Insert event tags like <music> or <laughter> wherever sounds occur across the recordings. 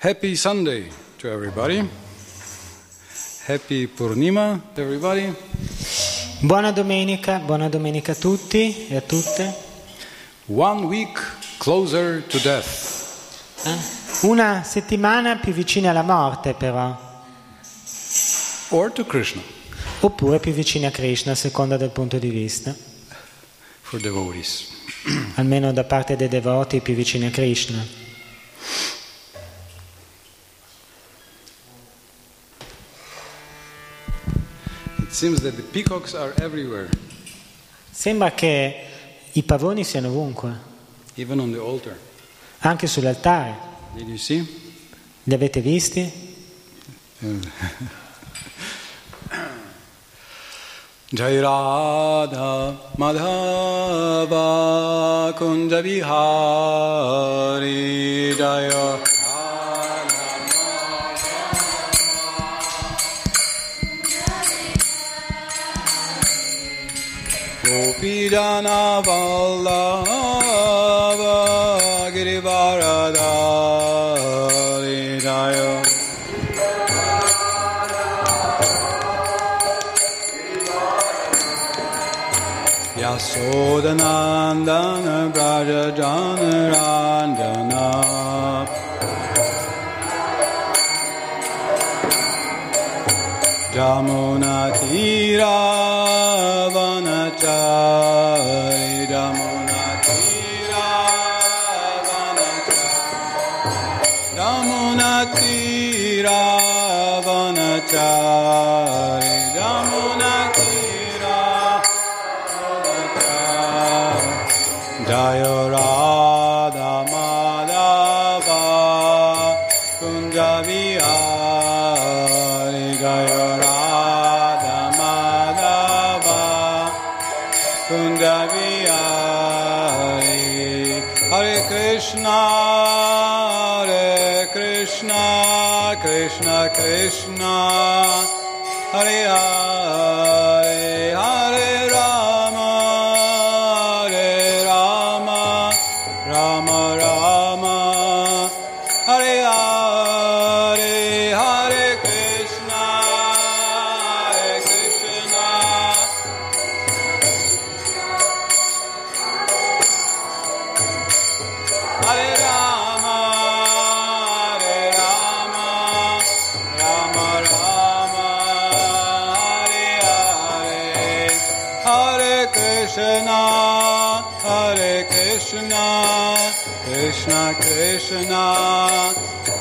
Happy Sunday to everybody. Happy Purnima, everybody. Buona domenica, buona domenica a tutti e a tutte. One week closer to death. Eh? Una settimana più vicina alla morte però, Or to Krishna oppure più vicina a Krishna a seconda del punto di vista, for devotees. almeno da parte dei devoti più vicini a Krishna. Sembra che i pavoni siano ovunque, even on the altar. anche sull'altare. Li avete visti? <coughs> Jai Radha Madhava Kunja Vihari Jaya Gopi Jana Vallava Girivaradari Jaya Yasodanandana Braja Jana Jamuna Tiravan Vasudevaya Namo Krishna. Hare Krishna,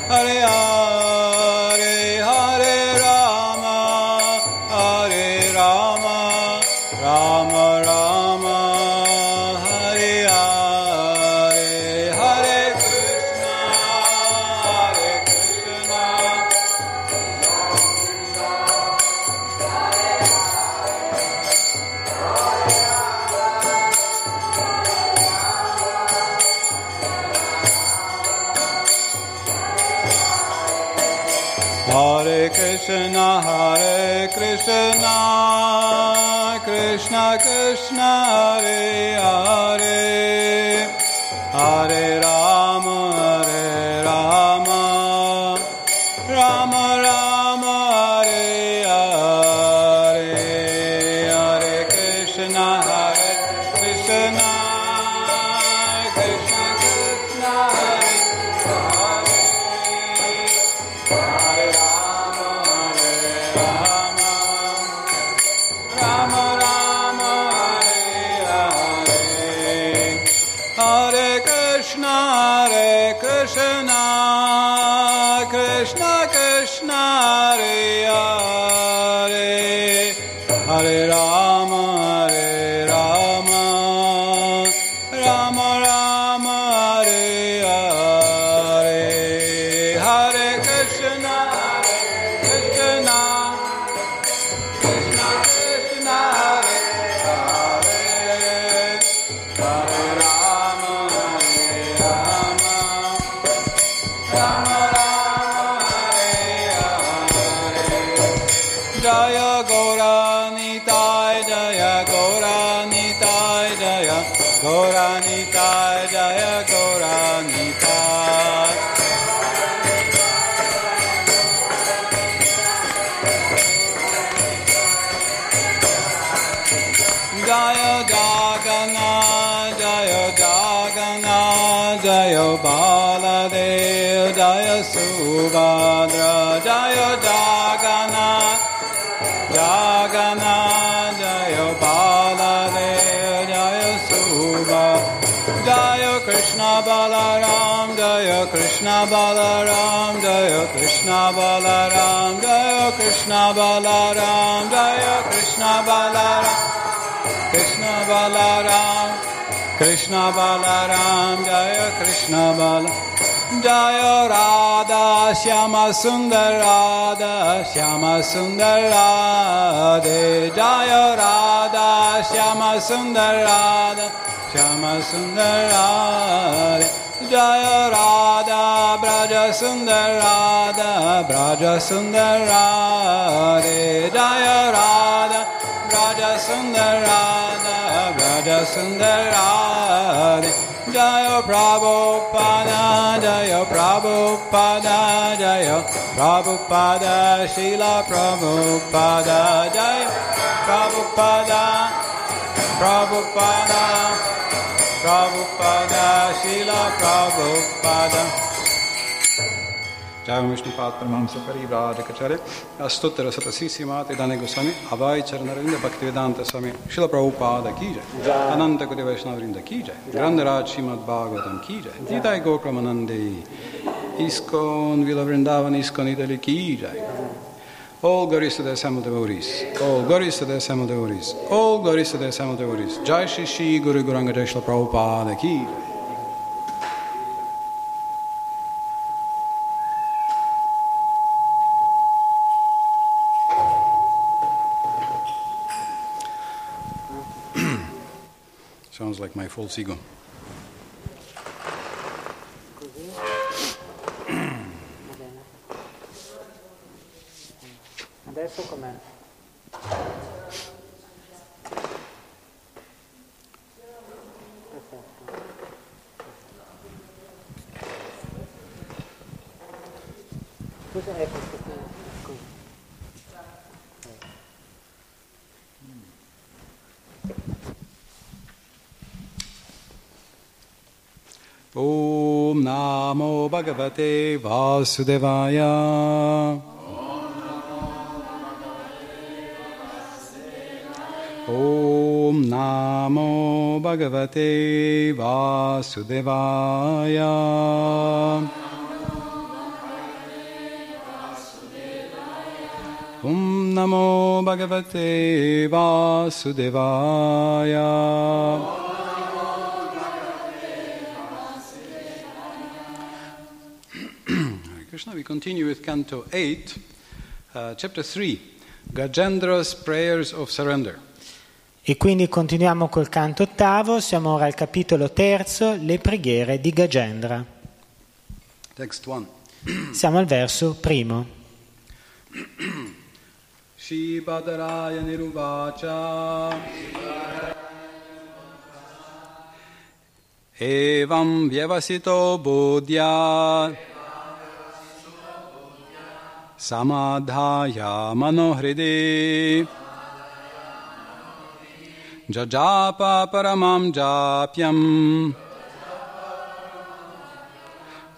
Hare Krishna, Krishna Krishna, Hare Hare, Hare Rama, Krishna Balaram Jaya Krishna Balaram Jaya Krishna Balaram Krishna Balaram Krishna Balaram Jaya Krishna Balaram Jaya Radha Shyama Sundar Radha Shyama Sundar Radhe. Jaya Radha Shyama Sundar Radha Shyama Sundar Radhe Jaya Radha Braja Sundar Radha Braja Sundar Radhe Jaya Radha Braja Sundar Radha Braja Sundar Radhe Jaya Prabhupada Jaya Prabhupada Jaya Prabhupada Srila Prabhupada Jaya Prabhupada Prabhupada Prabhupada Srila Prabhupada. Jai Vishnu Padmahamsa Parivrajakacharya Astuttara Satasissimati Dane Goswami. Abhay Charanarinda Bhaktivedanta Swami. Srila Prabhupada Ki Jai. Ananta Koti Vaishnavarinda Ki Jai. Grandaraj Srimad Bhagavatam Ki Jai. Nitai Gokramanande Iskon Vila Vrindavan Iskon Italy Ki Jai All glories to the assembled devotees. All glories to the assembled devotees. All glories to the assembled devotees. Jai Shri Shri Guru Guranga Jai Srila Prabhupada Ki <clears throat> Sounds like my false ego. Adesso com'è? Ecco questo qui. Om Namo Bhagavate Vasudevaya. Namo Bhagavate Vasudevaya. Om Namo Bhagavate Vasudevaya. Krishna, we continue with Canto 8, uh, Chapter 3, Gajendra's Prayers of Surrender. E quindi continuiamo col canto ottavo, siamo ora al capitolo terzo, le preghiere di Gagendra. Text 1. Siamo al verso primo. Shri Badaraya Niruvacha Evam Vyavasito Bodhya Samadhaya Manohride Jajapa Paramam Japyam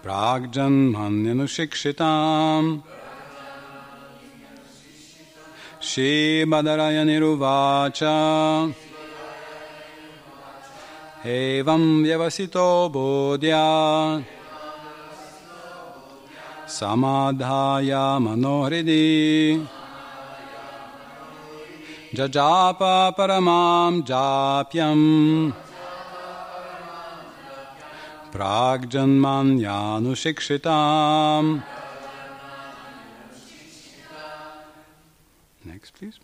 Pragjanmanyanushikshitam Shibhadarayaniruvacha Evam Vyavasito Bodhya. Samadhaya Manohridi Jajapa Paramam Japyam. Pragjanmanyanushikshitam Next, please.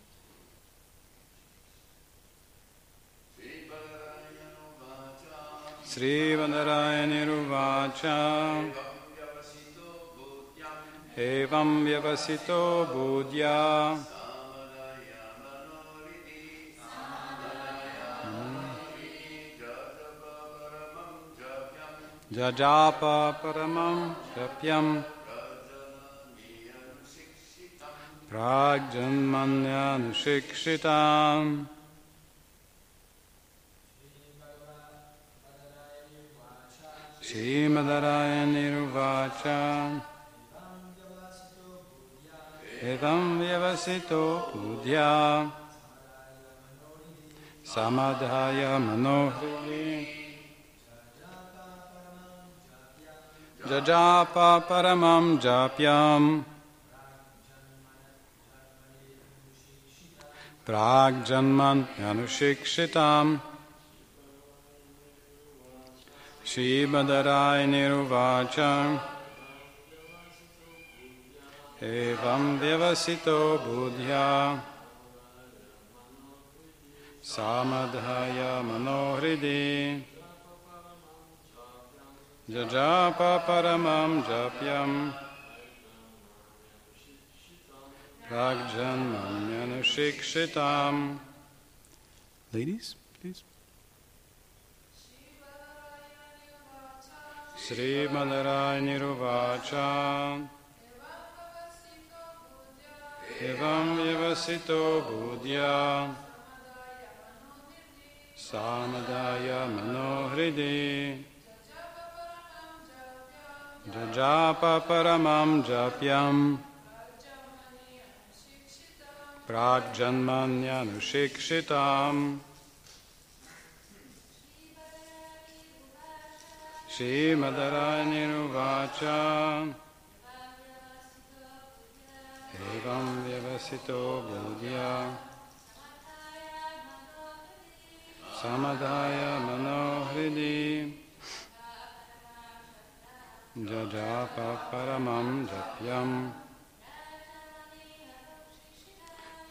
Srivanarayaniruvacha Evam Vyavasito Budhya Jajapa Paramam Japyam Pragjanmanyanushikshitam श्रीमदरायणिरुवाच एतं व्यवसितो बुद्ध्या समाधाय मनोहरि Jajapa Paramam Japyam. Pragjanman Yanushikshitam Shibadarai Niruvacham. Evam devasito Buddhya. Samadhaya Manohridi. Jajapa paramam japyam Pragjanmamyana Ladies, please. Sri Madarani Ruvacha. Evam Vivasito Budhya Samadaya Manohridi. जजाप परमं जप्यम् प्राग्जन्मन्यनुशिक्षिताम् श्रीमदरायनिरुवाच एवं व्यवसितो बुद्ध्या समदाय मनोहृदि जजाप परमं जप्यम्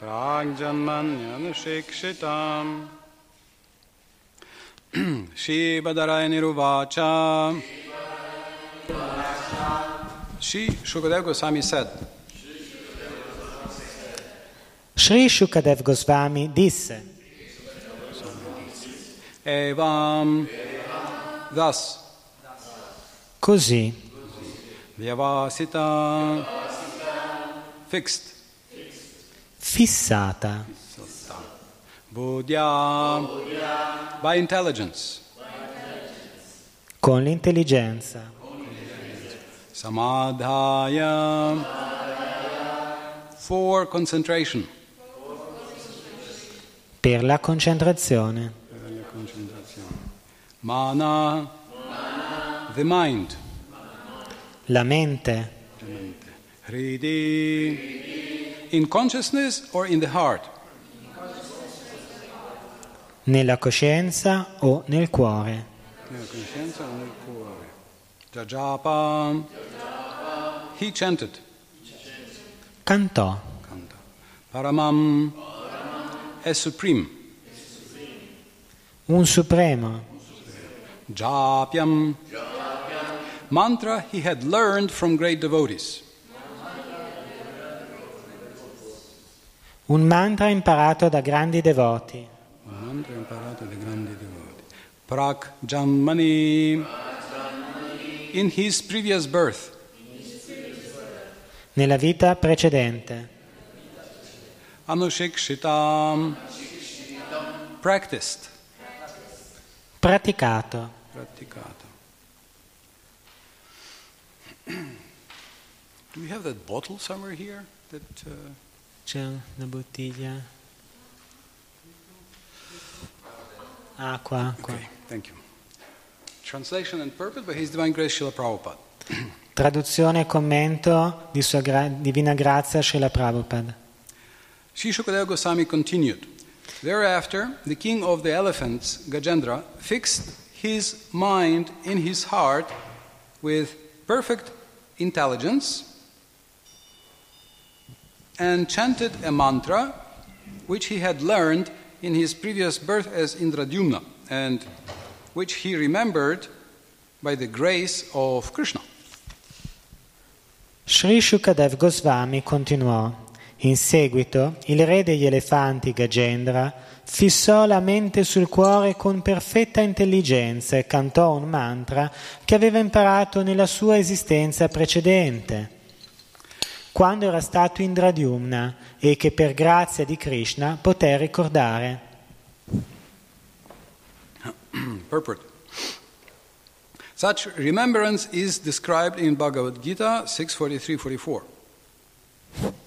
प्राग्जन्मन्यनुशिक्षिताम् श्रीबदरायनिरुवाच Sri Shukadev Goswami said, Sri Shukadev Goswami disse, Evam, thus, così, Vyavasita, fixed, fissata, Buddhya, by intelligence, con l'intelligenza, Samadhaya, for concentration, per la concentrazione, Mana, the mind, la mente, Hridi, in. Consciousness or in the heart, nella coscienza o nel cuore, nella coscienza o nel cuore. Jajapa, he chanted, cantò, canta. Paramam, è supreme. un supremo, Japyam, mantra he had learned from great devotees. un mantra imparato da grandi devoti, Un mantra imparato dai grandi devoti. Prak Janmani, in his previous birth. nella vita precedente, Anushikshitam, practiced, praticato. praticato. <clears throat> Do we have that bottle somewhere here? That uh, C'è una bottiglia. Acqua, acqua. okay, thank you. Translation and purpose by His Divine Grace Srila Prabhupada. <clears throat> Traduzione e commento di Sua gra- Divina Grazia Srila Prabhupada. Sri Shukadeva Goswami continued. Thereafter, the king of the elephants, Gajendra, fixed his mind in his heart with perfect intelligence and chanted a mantra which he had learned in his previous birth as Indradyumna and which he remembered by the grace of Krishna. Sri Shukadev Goswami continuò. In seguito, il re degli elefanti Gajendra fissò la mente sul cuore con perfetta intelligenza e cantò un mantra che aveva imparato nella sua esistenza precedente, quando era stato Indradyumna e che per grazia di Krishna poté ricordare. <clears throat> Purport. Such remembrance is described in Bhagavad Gita 6.43-44.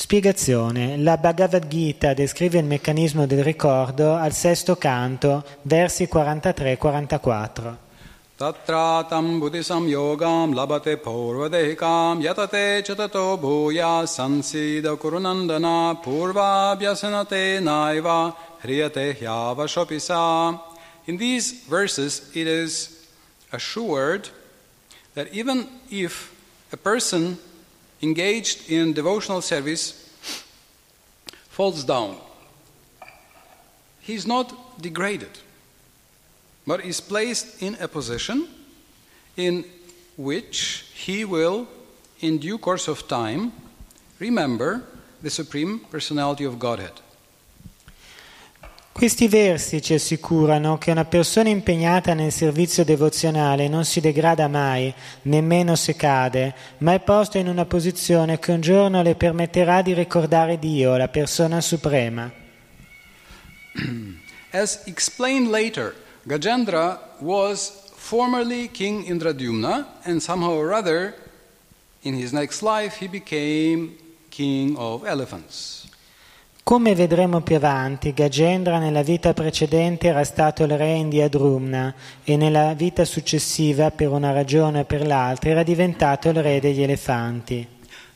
Spiegazione. La Bhagavad Gita descrive il meccanismo del ricordo al sesto canto, versi 43-44. Tatratam buddhisam yogam labate purvadehikam yatate chatato bhuya sansida kurunandana purvabhyasanate naiva hriyate hyavashopisa. In these verses it is assured that even if a person engaged in devotional service falls down, he is not degraded, but is placed in a position in which he will, in due course of time, remember the Supreme Personality of Godhead. Questi versi ci assicurano che una persona impegnata nel servizio devozionale non si degrada mai, nemmeno se cade, ma è posta in una posizione che un giorno le permetterà di ricordare Dio, la persona suprema. <clears throat> As explained later, Gajendra was formerly King Indradyumna, and somehow or other, in his next life, he became king of elephants. Come vedremo più avanti, Gajendra nella vita precedente era stato il re in Diadrumna e nella vita successiva, per una ragione o per l'altra, era diventato il re degli elefanti.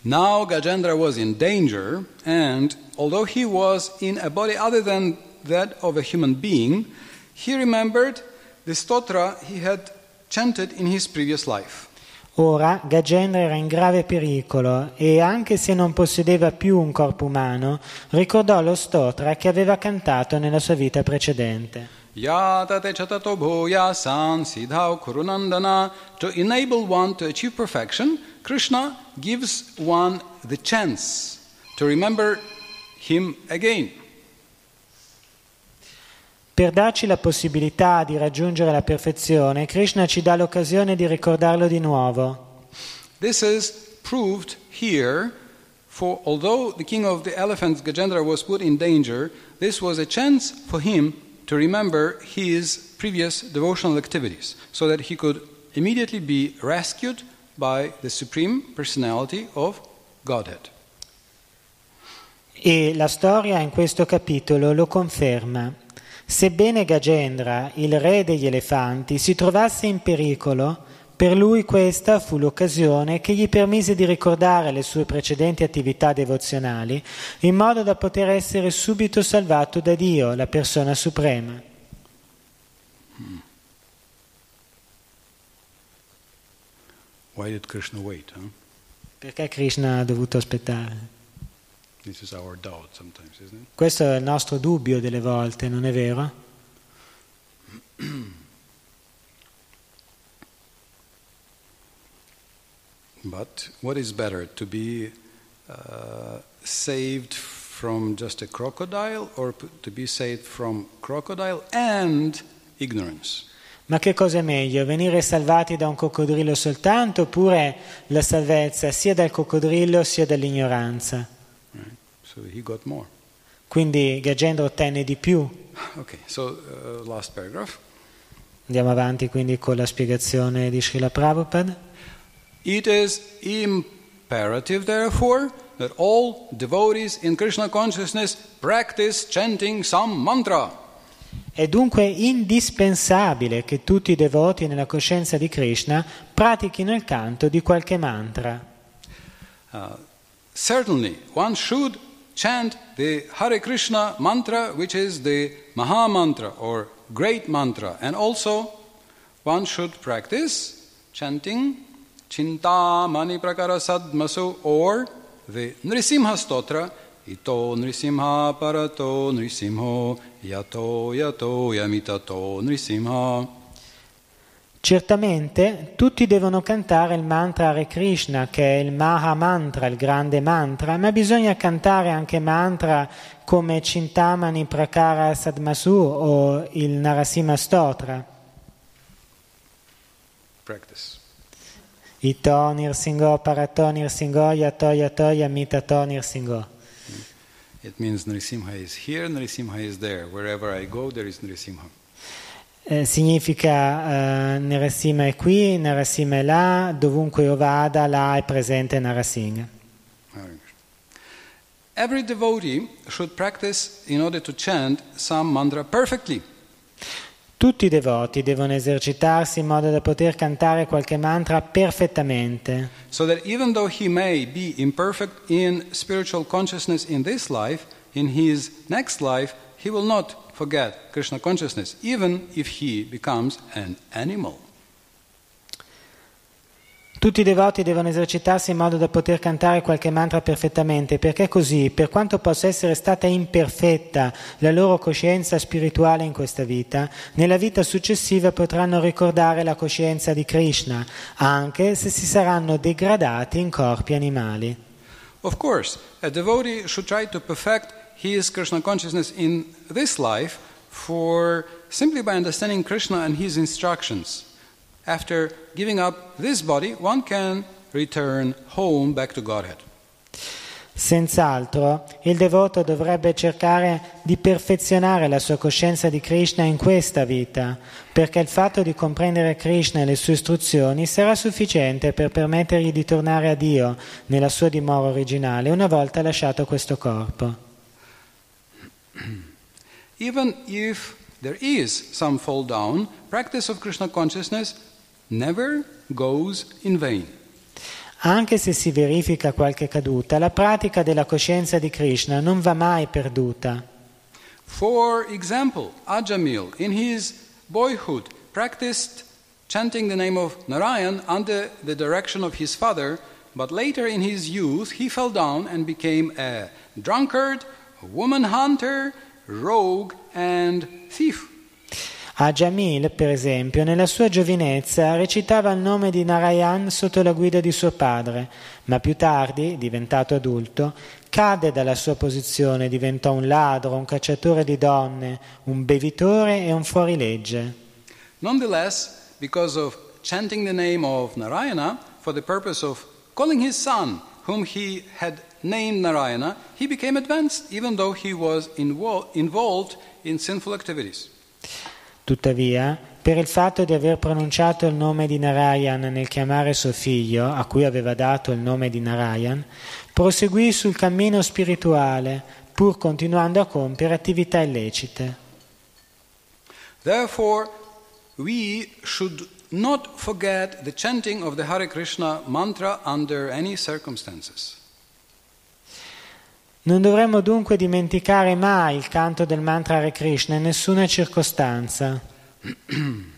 Now Gajendra was in danger, and although he was in a body other than that of a human being, he remembered the stotra he had chanted in his previous life. Ora Gajendra era in grave pericolo e, anche se non possedeva più un corpo umano, ricordò lo stotra che aveva cantato nella sua vita precedente. Yatate chatato bhuya san siddhau kurunandana. To enable one to achieve perfection, Krishna gives one the chance to remember him again. Per darci la possibilità di raggiungere la perfezione, Krishna ci dà l'occasione di ricordarlo di nuovo. This is proved here, for although the king of the elephants, Gajendra, was put in danger, this was a chance for him to remember his previous devotional activities, so that he could immediately be rescued by the Supreme Personality of Godhead. E la storia in questo capitolo lo conferma. Sebbene Gajendra, il re degli elefanti, si trovasse in pericolo, per lui questa fu l'occasione che gli permise di ricordare le sue precedenti attività devozionali in modo da poter essere subito salvato da Dio, la persona suprema. Krishna wait? Huh? Perché Krishna ha dovuto aspettare? Questo è il nostro dubbio delle volte, non è vero? But what is better, to be uh, saved from just a crocodile or to be saved from crocodile and ignorance? Ma che cosa è meglio? Venire salvati da un coccodrillo soltanto oppure la salvezza sia dal coccodrillo sia dall'ignoranza? So he got more. Quindi Gajendra ottenne di più. Okay, so uh, last paragraph. Andiamo avanti quindi con la spiegazione di Srila Prabhupada. It is imperative, therefore, that all devotees in Krishna consciousness practice chanting some mantra. È dunque indispensabile che tutti i devoti nella coscienza di Krishna pratichino il canto di qualche mantra. Uh, certainly, one should chant the Hare Krishna mantra, which is the Maha mantra or great mantra, and also one should practice chanting Chinta Mani Prakara Sadmasu or the Nrisimha Stotra. Ito Nrisimha Parato Nrisimho Yato Yato Yamitato Nrisimha. Certamente tutti devono cantare il mantra Hare Krishna, che è il Maha Mantra, il grande mantra, ma bisogna cantare anche mantra come Chintamani Prakara Sadmasu o il Narasimha Stotra. Practice. Ito Nirsingo Parato Nirsingo Yato Yato Yamitato Nirsingo. It means Nrisimha is here, Nrisimha is there. Wherever I go, there is Nrisimha. Eh, significa eh, Narasimha è qui, Narasimha è là, dovunque io vada, là è presente Narasimha. Every devotee should practice in order to chant some mantra perfectly. Tutti i devoti devono esercitarsi in modo da poter cantare qualche mantra perfettamente, So that even though he may be imperfect in spiritual consciousness in this life, in his next life, he will not forget Krishna consciousness, even if he becomes an animal. Tutti i devoti devono esercitarsi in modo da poter cantare qualche mantra perfettamente, perché così, per quanto possa essere stata imperfetta la loro coscienza spirituale in questa vita, nella vita successiva potranno ricordare la coscienza di Krishna, anche se si saranno degradati in corpi animali. Of course, a devotee should try to perfect his Krishna consciousness in this life for simply by understanding Krishna and his instructions. After giving up this body, one can return home back to Godhead. Senz'altro, il devoto dovrebbe cercare di perfezionare la sua coscienza di Krishna in questa vita, perché il fatto di comprendere Krishna e le sue istruzioni sarà sufficiente per permettergli di tornare a Dio nella sua dimora originale una volta lasciato questo corpo. <clears throat> Even if there is some fall down, practice of Krishna consciousness never goes in vain. Anche se si verifica qualche caduta, la pratica della coscienza di Krishna non va mai perduta. For example, Ajamil, in his boyhood, practiced chanting the name of Narayan under the direction of his father, but later in his youth he fell down and became a drunkard, woman hunter, rogue, and thief. A Jamil, per esempio, nella sua giovinezza recitava il nome di Narayan sotto la guida di suo padre, ma più tardi, diventato adulto, cadde dalla sua posizione, diventò un ladro, un cacciatore di donne, un bevitore e un fuorilegge. Nonetheless, because of chanting the name of Narayana for the purpose of calling his son, whom he had named Narayana, he became advanced, even though he was invol- involved in sinful activities. Tuttavia, per il fatto di aver pronunciato il nome di Narayan nel chiamare suo figlio, a cui aveva dato il nome di Narayan, proseguì sul cammino spirituale, pur continuando a compiere attività illecite. Therefore, we should not forget the chanting of the Hare Krishna mantra under any circumstances. Non dovremmo dunque dimenticare mai il canto del mantra Hare Krishna in nessuna circostanza. <clears throat>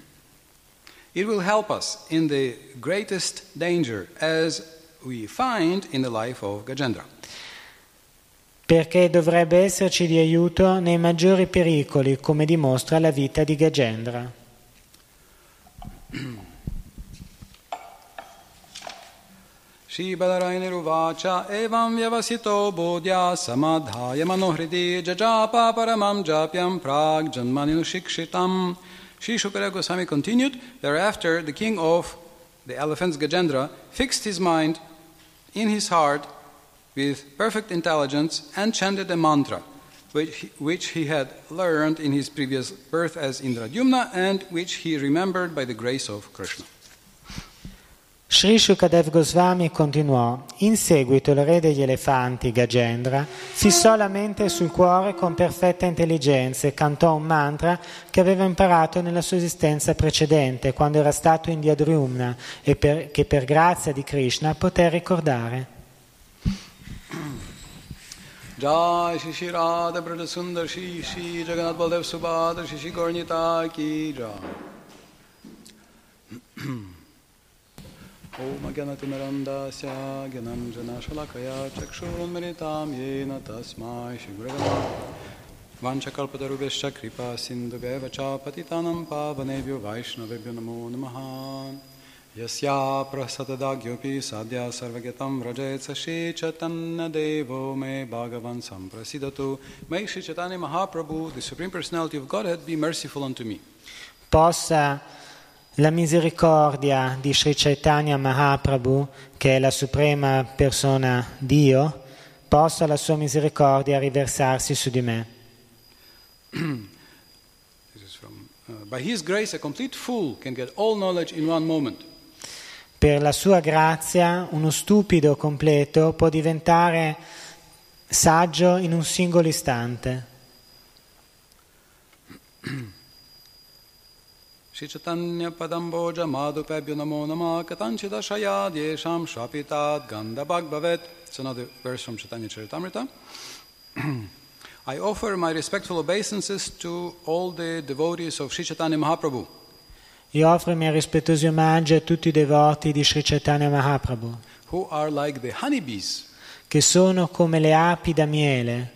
It will help us in the greatest danger, as we find in the life of Gajendra. perché dovrebbe esserci di aiuto nei maggiori pericoli, come dimostra la vita di Gajendra. <clears throat> श्रीबलरायनिरुवाच एवं व्यवसितो बोध्या समाधाय मनोहृदि जजापा परमं जाप्यं प्राग्जन्मनिशिक्षितम् Sri Shukara Goswami continued, Thereafter, the king of the elephants, Gajendra, fixed his mind in his heart with perfect intelligence and chanted a mantra, which he, which he had learned in his previous birth as Indradyumna and which he remembered by the grace of Krishna. Sri Shukadev Goswami continuò, in seguito il re degli elefanti, Gajendra, fissò la mente sul cuore con perfetta intelligenza e cantò un mantra che aveva imparato nella sua esistenza precedente, quando era stato in Diadrumna, e per, che per grazia di Krishna poté ricordare. Jai Shri Shri Radha Brada Sundar Shri Shri Jagannath Baldev Subhadra Shri Shri Gaurnita Ki Jai <clears throat> Om Agyanatimarandasya Gyanam Janashalakaya Chakshurunmiritam Yena Tasmai Shri Gurava Vanchakalpatarubhescha Kripa Sindhubheva Cha Patitanam Pavanebhyo Vaishnavebhyo Namo Namaha यस्या प्रसतदाज्ञोऽपि साध्या सर्वज्ञतं व्रजेत् स श्रीचैतन्यदेवो मे भागवन् सम्प्रसीदतु May Sri Chaitanya Mahaprabhu, the Supreme Personality of Godhead, be merciful unto me. Possa la misericordia di Sri Chaitanya Mahaprabhu, che è la suprema persona Dio, possa la sua misericordia riversarsi su di me. <clears throat> From uh, grace. Per la sua grazia uno stupido completo può diventare saggio in un singolo istante. <clears throat> Madhupebhyo Namo Nama Katanchida Shayad Yesham Shapitat Ganda Bhagbavet. It's another verse from Chaitanya Charitamrita. <clears throat> I offer my respectful obeisances to all the devotees of Shri Chaitanya Mahaprabhu. Io offro i miei rispettosi omaggi a tutti i devoti di Sri Chaitanya Mahaprabhu, who are like the honeybees. che sono come le api da miele,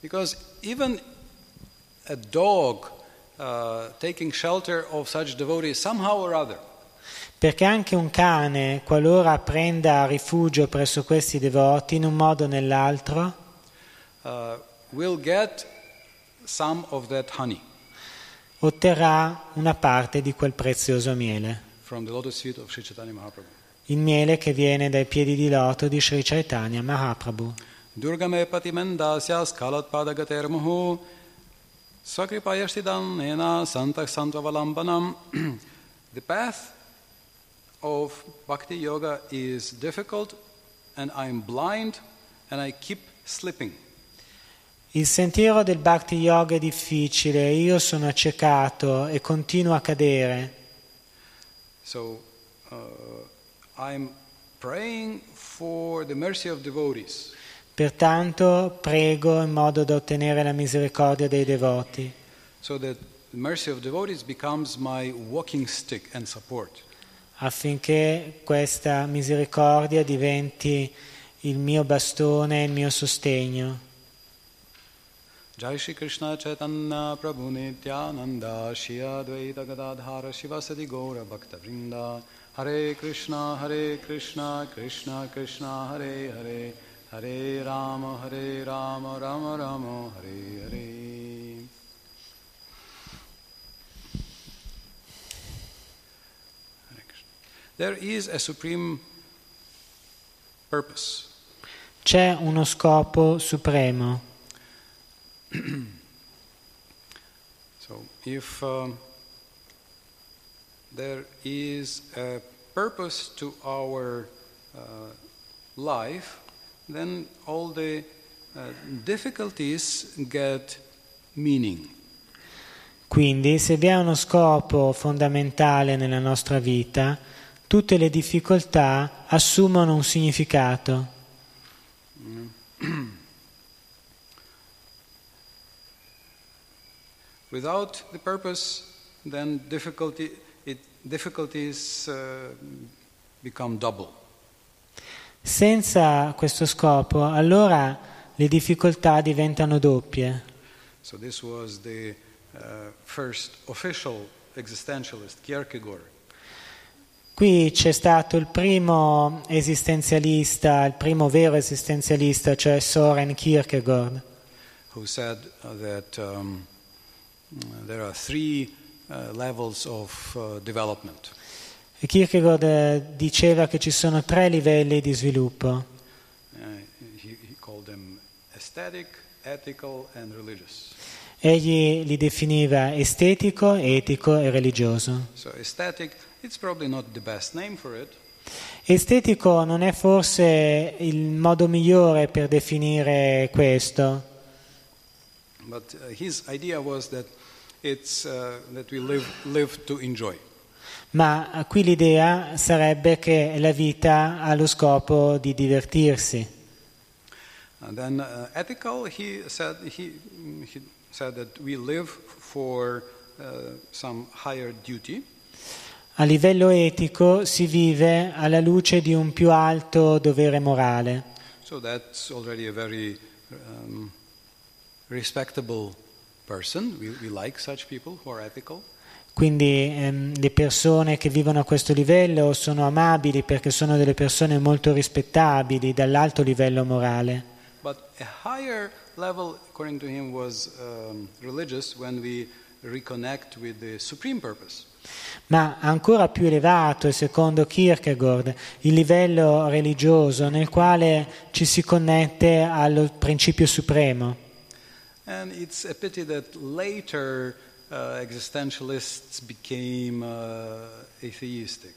Because even a dog uh, taking shelter of such devotees, somehow or other, perché anche un cane, qualora prenda rifugio presso questi devoti, in un modo o nell'altro, uh, will get some of that honey otterrà una parte di quel prezioso miele, from the lotus feet of Sri Chaitanya Mahaprabhu. il miele che viene dai piedi di loto di Sri Chaitanya Mahaprabhu. Durgame patimendasya skalat padagatermuhu svakripayashtidan nena santak santavalambanam. <clears throat> The path of bhakti yoga is difficult and I'm blind and I keep slipping. Il sentiero del Bhakti Yoga è difficile, io sono accecato e continuo a cadere. So uh, I'm praying for the mercy of devotees. Pertanto prego in modo da ottenere la misericordia dei devoti, so that the mercy of devotees becomes my walking stick and support. affinché questa misericordia diventi il mio bastone e il mio sostegno. Jai Shri Krishna Chaitanya Prabhu Nityananda Shri Advaita Gadadhara Shivasati Gaura Bhakta Vrinda Hare Krishna Hare Krishna Krishna Krishna Hare Hare Hare Rama Hare Rama Rama Rama Hare Hare. There is a supreme purpose C'è uno scopo supremo. <clears throat> So, if um, there is a purpose to our uh, life, then all the uh, difficulties get meaning. Quindi, se vi è uno scopo fondamentale nella nostra vita, tutte le difficoltà assumono un significato. <clears throat> Without the purpose, then difficulty, it, difficulties uh, become double. Senza questo scopo, allora le difficoltà diventano doppie. So this was the uh, first official existentialist, Kierkegaard. Qui c'è stato il primo esistenzialista, il primo vero esistenzialista, cioè Soren Kierkegaard, who said uh, that um, there are three uh, levels of uh, development. E Kierkegaard eh, diceva che ci sono tre livelli di sviluppo. Uh, he, he aesthetic, religious. Egli li definiva estetico, etico e religioso. So, aesthetic, Estetico non è forse il modo migliore per definire questo, but uh, his idea was that it's uh, that we live, live to enjoy. Ma qui l'idea sarebbe che la vita ha lo scopo di divertirsi. And then uh, ethical, he said he, he said that we live for uh, some higher duty. A livello etico si vive alla luce di un più alto dovere morale. So that's already a very um, respectable person. We, we like such people who are ethical. Quindi ehm, le persone che vivono a questo livello sono amabili perché sono delle persone molto rispettabili dall'alto livello morale. But a higher level, according to him, was um, religious when we reconnect with the supreme purpose. Ma ancora più elevato è secondo Kierkegaard il livello religioso nel quale ci si connette al principio supremo. And it's a pity that later existentialists became uh, atheistic.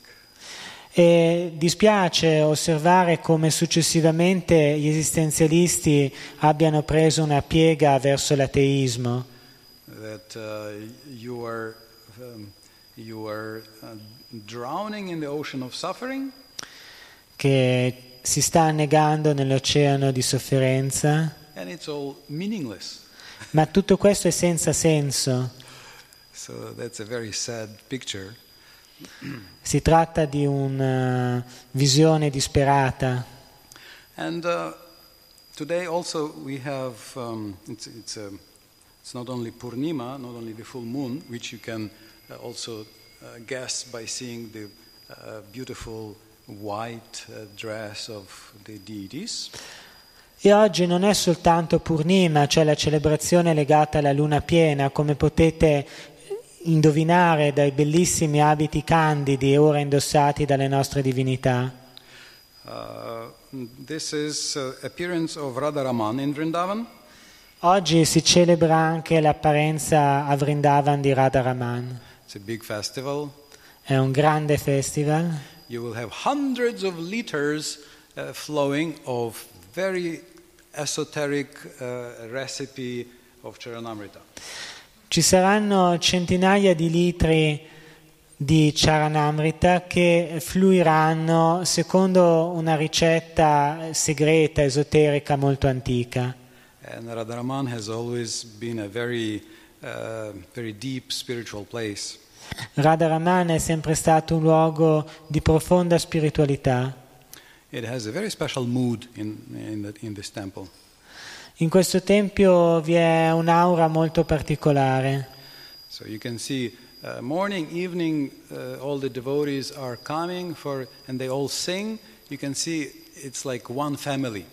E dispiace osservare come successivamente gli esistenzialisti abbiano preso una piega verso l'ateismo, That uh, you are, um, you are uh, drowning in the ocean of suffering, che si sta annegando nell'oceano di sofferenza, and it's all meaningless. ma tutto questo è senza senso. So that's a very sad picture. Si tratta di una visione disperata. And uh, today also we have, um, it's, it's, a, it's not only Purnima, not only the full moon, which you can uh, also uh, guess by seeing the uh, beautiful white uh, dress of the deities. E oggi non è soltanto Purnima, cioè la celebrazione legata alla luna piena, come potete indovinare dai bellissimi abiti candidi ora indossati dalle nostre divinità. Uh, this is uh, appearance of Radharaman in Vrindavan. Oggi si celebra anche l'apparenza a Vrindavan di Radharaman. It's a big festival. È un grande festival. You will have hundreds of liters uh, flowing of very esoteric uh, recipe of Charanamrita. Ci saranno centinaia di litri di Charanamrita che fluiranno secondo una ricetta segreta, esoterica molto antica. And Radharaman has always been a very, uh, very deep spiritual place. Radharaman è sempre stato un luogo di profonda spiritualità. It has a very special mood in, in, the, in this temple. In questo tempio vi è un'aura molto particolare. So you can see uh, morning, evening, uh, all the devotees are coming for, and they all sing. You can see it's like one family.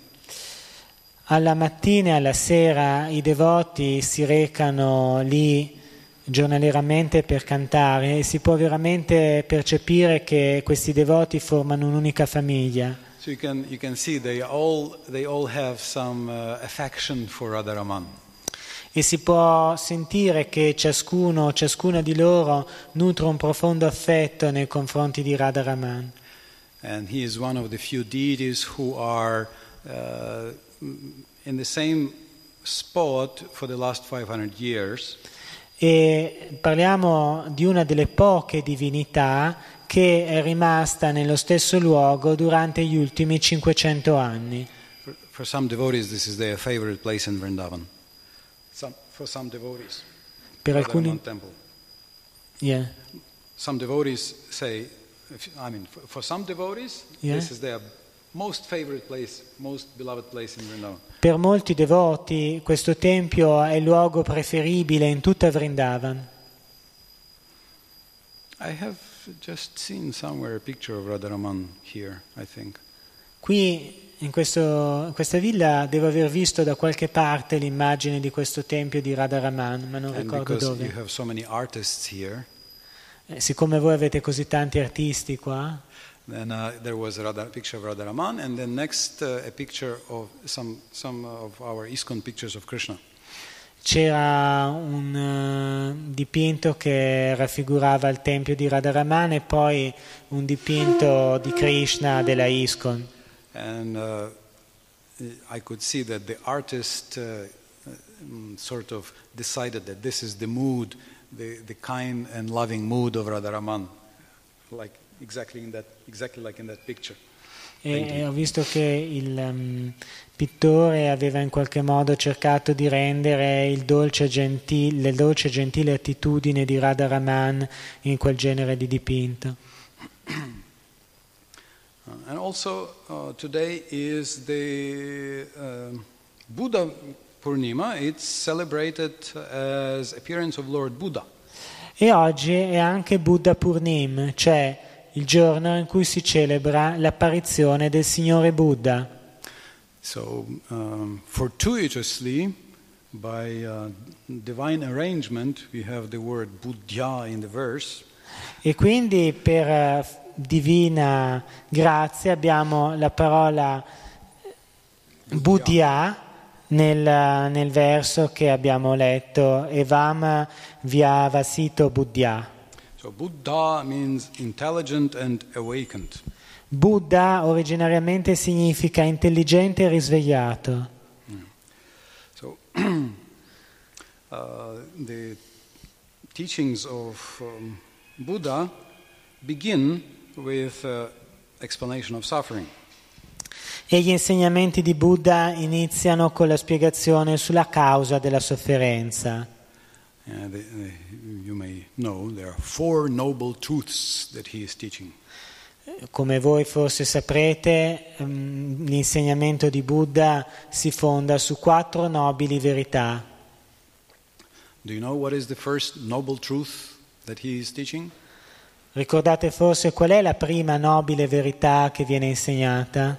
Alla mattina e alla sera i devoti si recano lì giornalieramente per cantare e si può veramente percepire che questi devoti formano un'unica famiglia. So you can, you can see they all, they all have some uh, affection for Radharaman. E si può sentire che ciascuno, ciascuna di loro nutre un profondo affetto nei confronti di Radharaman. And he is one of the few deities who are uh, in the same spot for the last 500 years. E parliamo di una delle poche divinità che è rimasta nello stesso luogo durante gli ultimi 500 anni. For, some devotees, this is their favorite place in Vrindavan. Some, for some devotees, Per alcuni, yeah. Some devotees say, I mean, for, for some devotees, Yeah. this is their Per molti devoti questo tempio è il luogo preferibile in tutta Vrindavan. I have just seen somewhere a picture of Radharaman here, I think. Qui in, questo- in questa villa devo aver visto da qualche parte l'immagine di questo tempio di Radharaman, ma non And ricordo dove. have so many artists here, Eh, siccome voi avete così tanti artisti qua, then uh, there was a picture of Radharaman, and then next uh, a picture of some, some of our ISKCON pictures of Krishna. c'era un eh, dipinto che raffigurava il tempio di Radharaman e poi un dipinto di Krishna della ISKCON. And uh, I could see that the artist uh, mm, sort of decided that this is the mood, the, the kind and loving mood of Radharaman, like exactly, in that, exactly like in that picture. E ho visto che il um, pittore aveva in qualche modo cercato di rendere il dolce gentile, le dolce e gentile attitudine di Radharaman in quel genere di dipinto. <clears throat> Uh, and also, uh, today is the um Buddha Purnima. It's celebrated as appearance of Lord Buddha. E oggi è anche Buddha Purnim, cioè il giorno in cui si celebra l'apparizione del Signore Buddha. So, um, fortuitously, by uh, divine arrangement, we have the word Buddha in the verse. E quindi per eh, divina grazia abbiamo la parola Buddha nel, nel verso che abbiamo letto, Evam Vyavasito Buddhya. So Buddha means intelligent and awakened. Buddha originariamente significa intelligente e risvegliato. So <clears throat> uh, the teachings of um, Buddha begin with uh, explanation of suffering. E gli insegnamenti di Buddha iniziano con la spiegazione sulla causa della sofferenza. Uh, the, the, you may know there are four noble truths that he is teaching. Come voi forse saprete, ehm, l'insegnamento di Buddha si fonda su quattro nobili verità. Do you know what is the first noble truth that he is teaching? Ricordate forse qual è la prima nobile verità che viene insegnata?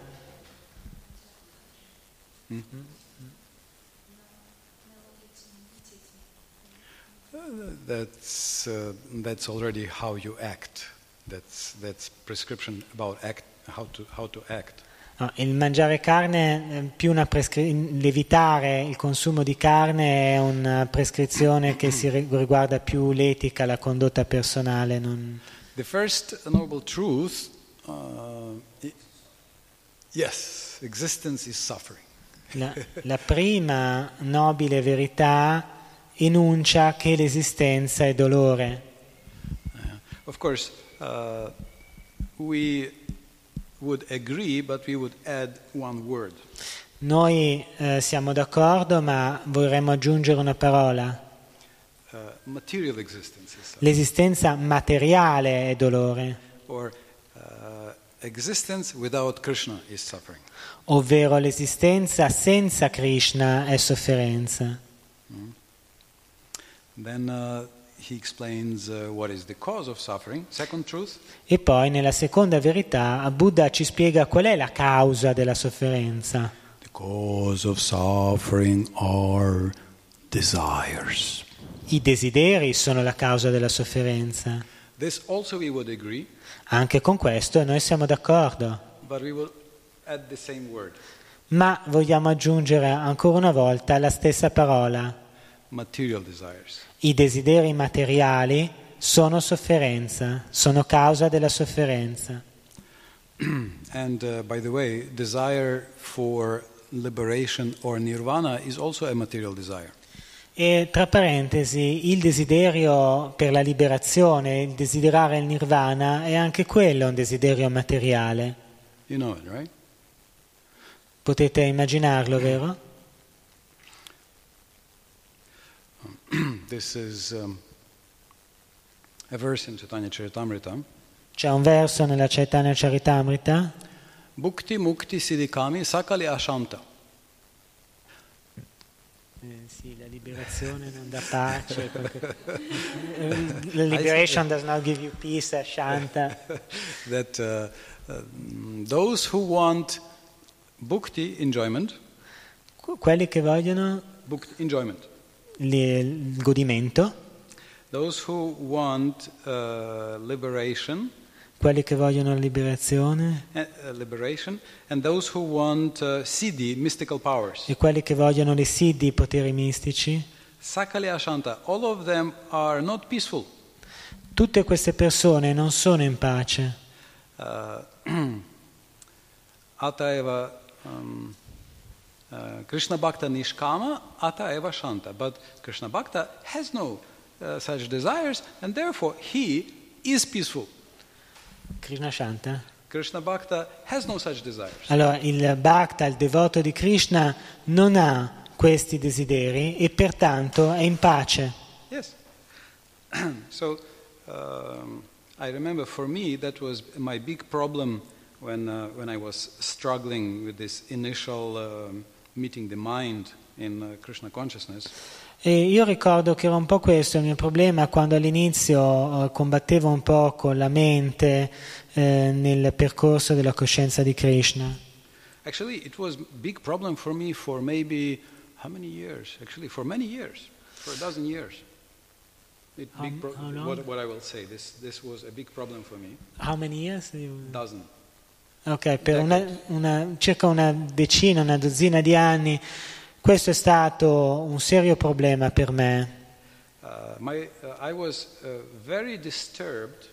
That's, uh, that's already how you act. That's, that's prescription about act, how, to, how to act. No, il mangiare carne, eh, più una prescri- l'evitare il consumo di carne è una prescrizione che si ri- riguarda più l'etica, la condotta personale. non- The first noble truth uh, yes, existence is suffering. La, la prima nobile verità enuncia che l'esistenza è dolore. Of course, uh, we would agree, but we would add one word. Noi eh, siamo d'accordo, ma vorremmo aggiungere una parola. Uh, material existence is suffering, L'esistenza materiale è dolore, or uh, existence without Krishna is suffering. ovvero l'esistenza senza Krishna è sofferenza. Then E poi nella seconda verità Buddha ci spiega qual è la causa della sofferenza. the cause of suffering are desires. I desideri sono la causa della sofferenza. This also we would agree, Anche con questo noi siamo d'accordo, but we will add the same word, ma vogliamo aggiungere ancora una volta la stessa parola. material desires. I desideri materiali sono sofferenza, sono causa della sofferenza. <clears throat> And uh, by the way, desire for liberation or nirvana is also a material desire. E tra parentesi, il desiderio per la liberazione, il desiderare il nirvana, è anche quello un desiderio materiale. You know it, right? Potete immaginarlo, vero? <clears throat> this is um, a verse in Chaitanya Charitamrita. C'è un verso nella Chaitanya Charitamrita, Bhukti mukti siddhikami sakali ashanta. Eh, sì, la liberazione non dà pace. <laughs> La liberation does not give you peace, Ashanta. <laughs> that uh, uh, those who want bhukti enjoyment, Quelli che vogliono bhukti enjoyment, il godimento, want uh, quelli che vogliono la liberazione uh, those who want uh, siddhi, e quelli che vogliono le siddhi, i poteri mistici, sakali ashanta, all of them are not peaceful. tutte queste persone non sono in pace. Uh, <clears throat> Ataeva um, uh, Krishna Bhakta Nishkama, Ata Eva Shanta. But Krishna Bhakta has no uh, such desires, and therefore he is peaceful. Krishna Shanta? Krishna Bhakta has no such desires. Allora, il Bhakta, il devoto di Krishna, non ha questi desideri e pertanto è in pace. Yes. <clears throat> so um, I remember for me that was my big problem when, uh, when I was struggling with this initial um, meeting the mind in uh, Krishna consciousness. E io ricordo che era un po' questo il mio problema quando all'inizio eh, combattevo un po' con la mente eh, nel percorso della coscienza di Krishna. Actually, it was a big problem for me for maybe how many years? Actually, for many years, for a dozen years. It How- big long? what, what I will say, this, this was a big problem for me. How many years? You- Dozen. Ok, per una- una- circa una decina, una dozzina di anni Questo è stato un serio problema per me. Uh, my, uh, I was uh, very disturbed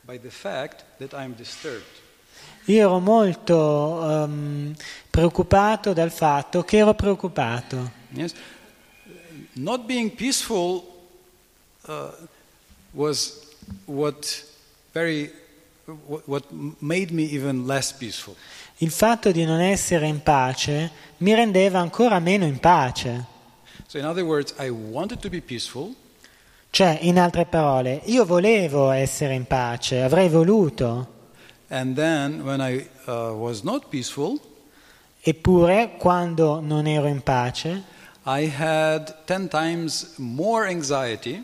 by the fact that I'm disturbed. Io ero molto ehm, preoccupato dal fatto che ero preoccupato. Yes, not being peaceful uh, was what very Il fatto di non essere in pace mi rendeva ancora meno in pace. So, in other words, I wanted to be peaceful, Cioè, in altre parole, io volevo essere in pace, avrei voluto, and then when I uh, was not peaceful, eppure quando non ero in pace I had ten times more anxiety.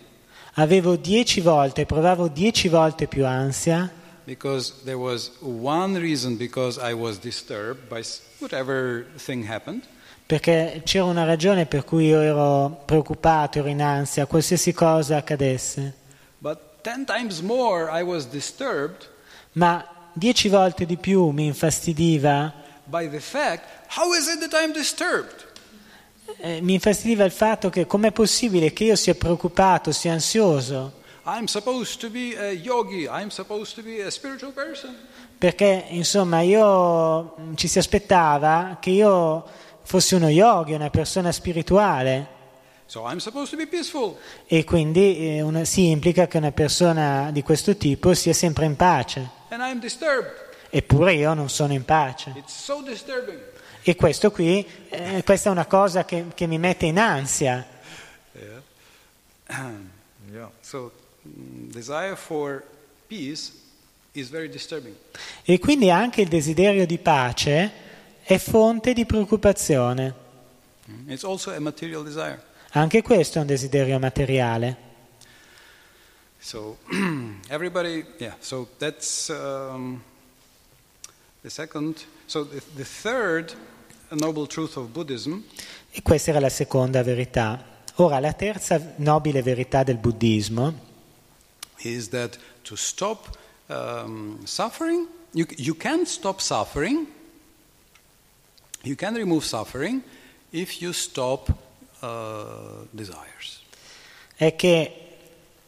avevo dieci volte, provavo dieci volte più ansia because there was one reason because I was disturbed by whatever thing happened. perché c'era una ragione per cui io ero preoccupato, ero in ansia, qualsiasi cosa accadesse. But ten times more I was disturbed Ma dieci volte di più mi infastidiva, by the fact how is it that I'm disturbed? eh, mi infastidiva il fatto che com'è possibile che io sia preoccupato, sia ansioso, I'm supposed to be a yogi, I'm supposed to be a spiritual person. perché insomma io mh, ci si aspettava che io fossi uno yogi, una persona spirituale So I'm supposed to be peaceful. e quindi eh, una- si implica che una persona di questo tipo sia sempre in pace. And I'm disturbed. Eppure io non sono in pace. It's so disturbing. E questo qui, eh, questa è una cosa che, che mi mette in ansia. Yeah. <clears throat> So mm, desire for peace is very disturbing. E quindi anche il desiderio di pace è fonte di preoccupazione. Mm. It's also a material desire. Anche questo è un desiderio materiale. So <clears throat> everybody, yeah. So that's um, the second. So the, the third noble truth of Buddhism E questa era la seconda verità. Ora, la terza nobile verità del buddismo is that to stop um, suffering, you, you can stop suffering, you can remove suffering if you stop uh, desires. è che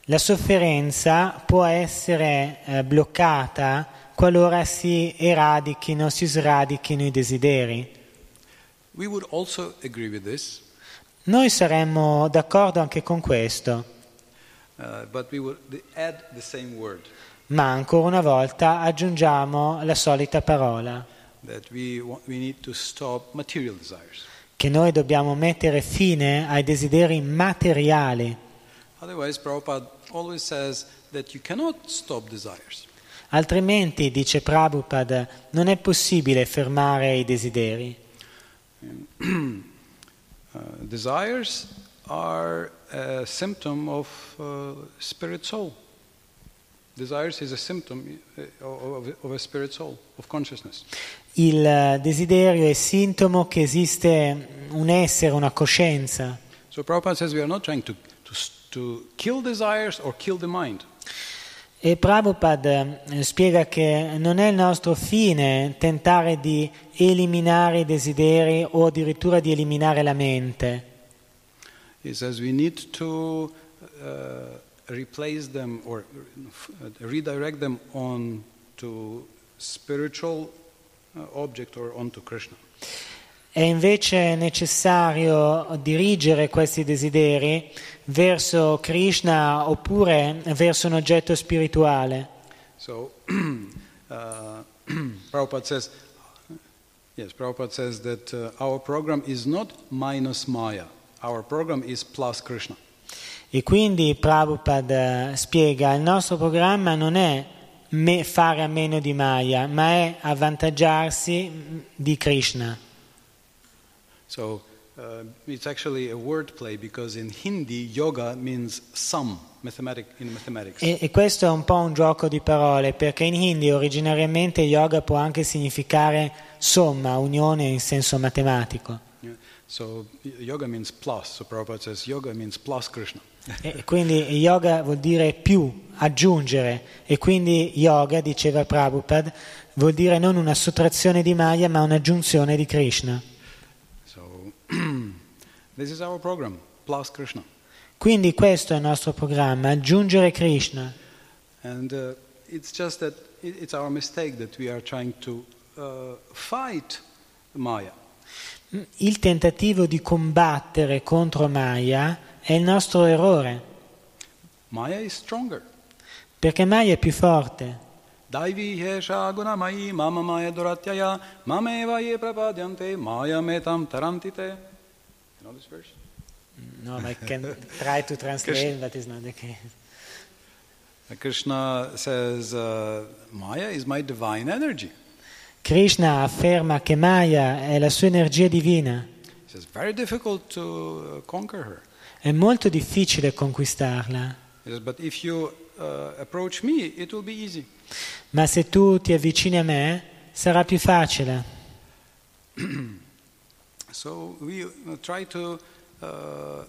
la sofferenza può essere eh, bloccata qualora si eradichino, si sradichino i desideri. We would also agree with this, Noi saremmo d'accordo anche con questo, ma ancora una volta aggiungiamo la solita parola, that we, wa- we need to stop material desires. che noi dobbiamo mettere fine ai desideri materiali, altrimenti, dice Prabhupada, non è possibile fermare i desideri. <clears throat> Uh, desires are a symptom of uh, spirit soul. Desires is a symptom uh, of, of a spirit soul, of consciousness. Il eh, desiderio è sintomo che esiste un essere, una coscienza. So Prabhupada says we are not trying to, to, to kill desires or kill the mind. E Prabhupada eh, spiega che non è il nostro fine tentare di eliminare i desideri o addirittura di eliminare la mente. He says we need to uh, replace them or uh, redirect them on to spiritual uh, object or onto Krishna. È invece necessario dirigere questi desideri verso Krishna oppure verso un oggetto spirituale. So, <clears throat> uh, <clears throat> Prabhupada says, yes, Prabhupada says that uh, our program is not minus Maya. Our program is plus Krishna. E quindi Prabhupada spiega il nostro programma non è fare a meno di Maya, ma è avvantaggiarsi di Krishna. So, uh, it's actually a wordplay because in Hindi, yoga means sum, mathematic, in mathematics. E, e questo è un po' un gioco di parole, perché in hindi originariamente yoga può anche significare somma, unione in senso matematico. So, yoga means plus. So, Prabhupada says yoga means plus Krishna. E quindi yoga vuol dire più, aggiungere, e quindi yoga, diceva Prabhupada, vuol dire non una sottrazione di Maya, ma un'aggiunzione di Krishna. So, <clears throat> This is our program, plus Krishna. Quindi questo è il nostro programma, aggiungere Krishna. And uh, it's just that it- it's our mistake that we are trying to uh, fight Maya. Il tentativo di combattere contro Maya è il nostro errore, Maya is stronger. perché Maya è più forte. Daivi hesha gunamayi mama maya duratyaya mameva ye prapadyante maya metam tarantite. You know this verse? No, I can try to translate, but it's not the case. Krishna says, uh, Maya is my divine energy. Krishna afferma che Maya è la sua energia divina. Uh. È molto difficile conquistarla, you uh, me, ma se tu ti avvicini a me sarà più facile. <clears throat> So we uh, try to uh.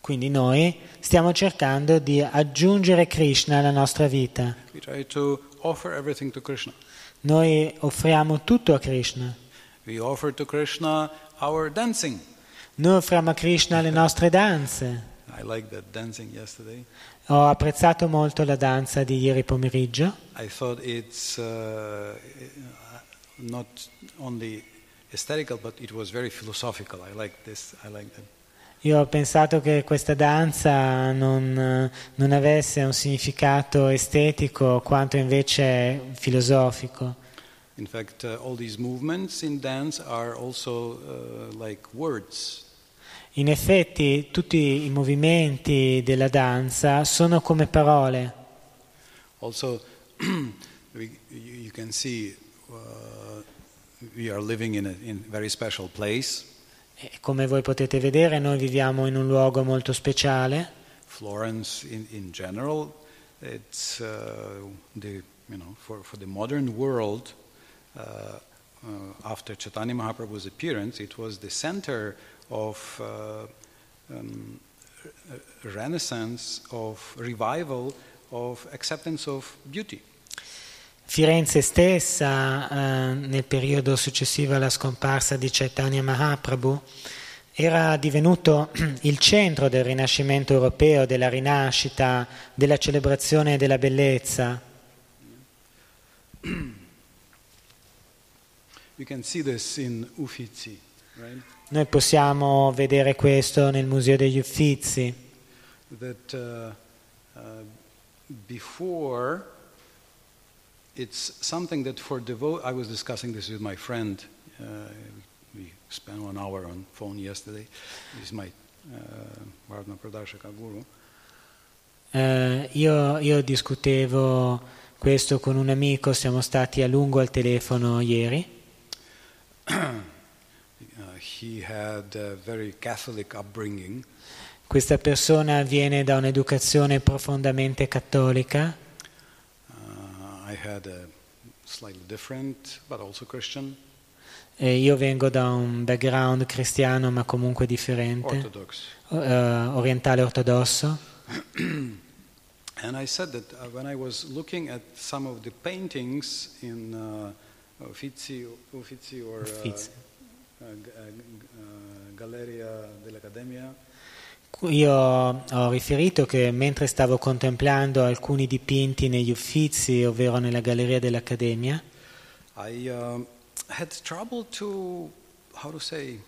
Quindi noi stiamo cercando di aggiungere Krishna alla nostra vita. We try to offer everything to Krishna. Noi offriamo tutto a Krishna. Krishna. Noi offriamo a Krishna le nostre danze. Like. Ho apprezzato molto la danza di ieri pomeriggio. I thought it's uh, not only aesthetical, but it was very philosophical. I like this. I like that. Io ho pensato che questa danza non, non avesse un significato estetico quanto invece filosofico. In fact, uh, all these movements in dance are also uh, like words. In effetti tutti i movimenti della danza sono come parole. Also, <clears throat> you can see uh, we are living in a in very special place. Come voi potete vedere noi viviamo in un luogo molto speciale. Florence, in, in general, it's uh, the you know for, for the modern world. Uh, uh, after Chaitanya Mahaprabhu's appearance, it was the center of uh, um, re- renaissance, of revival, of acceptance of beauty. Firenze stessa, eh, nel periodo successivo alla scomparsa di Chaitanya Mahaprabhu, era divenuto <clears throat> il centro del rinascimento europeo, della rinascita, della celebrazione della bellezza. Uffizi, right? Noi possiamo vedere questo nel Museo degli Uffizi. That uh, uh, before it's something that for devote. I was discussing this with my friend. Uh, we spent one hour on phone yesterday. He's my uh, Varna Pradashaka guru. Eh, io, io discutevo questo con un amico, siamo stati a lungo al telefono ieri. <clears throat> Uh, he had a very Catholic upbringing, Questa persona viene da un'educazione profondamente cattolica. Uh, I had a slightly different, but also Christian, E io vengo da un background cristiano ma comunque differente, Orthodox. eh, orientale ortodosso. <clears throat> And I said that uh, when I was looking at some of the paintings in uh, Uffizi, Uffizi or uh, uh, uh, uh, Galleria dell'Accademia, Io ho riferito che mentre stavo contemplando alcuni dipinti negli Uffizi, ovvero nella Galleria dell'Accademia, I um, had trouble to, how to say,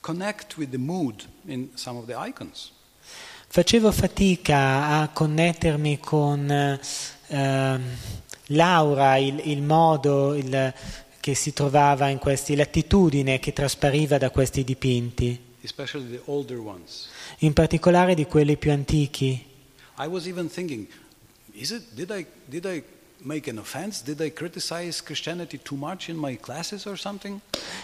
connect with the mood in some of the icons. facevo fatica a connettermi con ehm, l'aura, il, il modo il- che si trovava in questi, l'attitudine che traspariva da questi dipinti, in particolare di quelli più antichi. I was even thinking, is it, did I, did I make an offense? Did I criticize Christianity too much in my classes or something?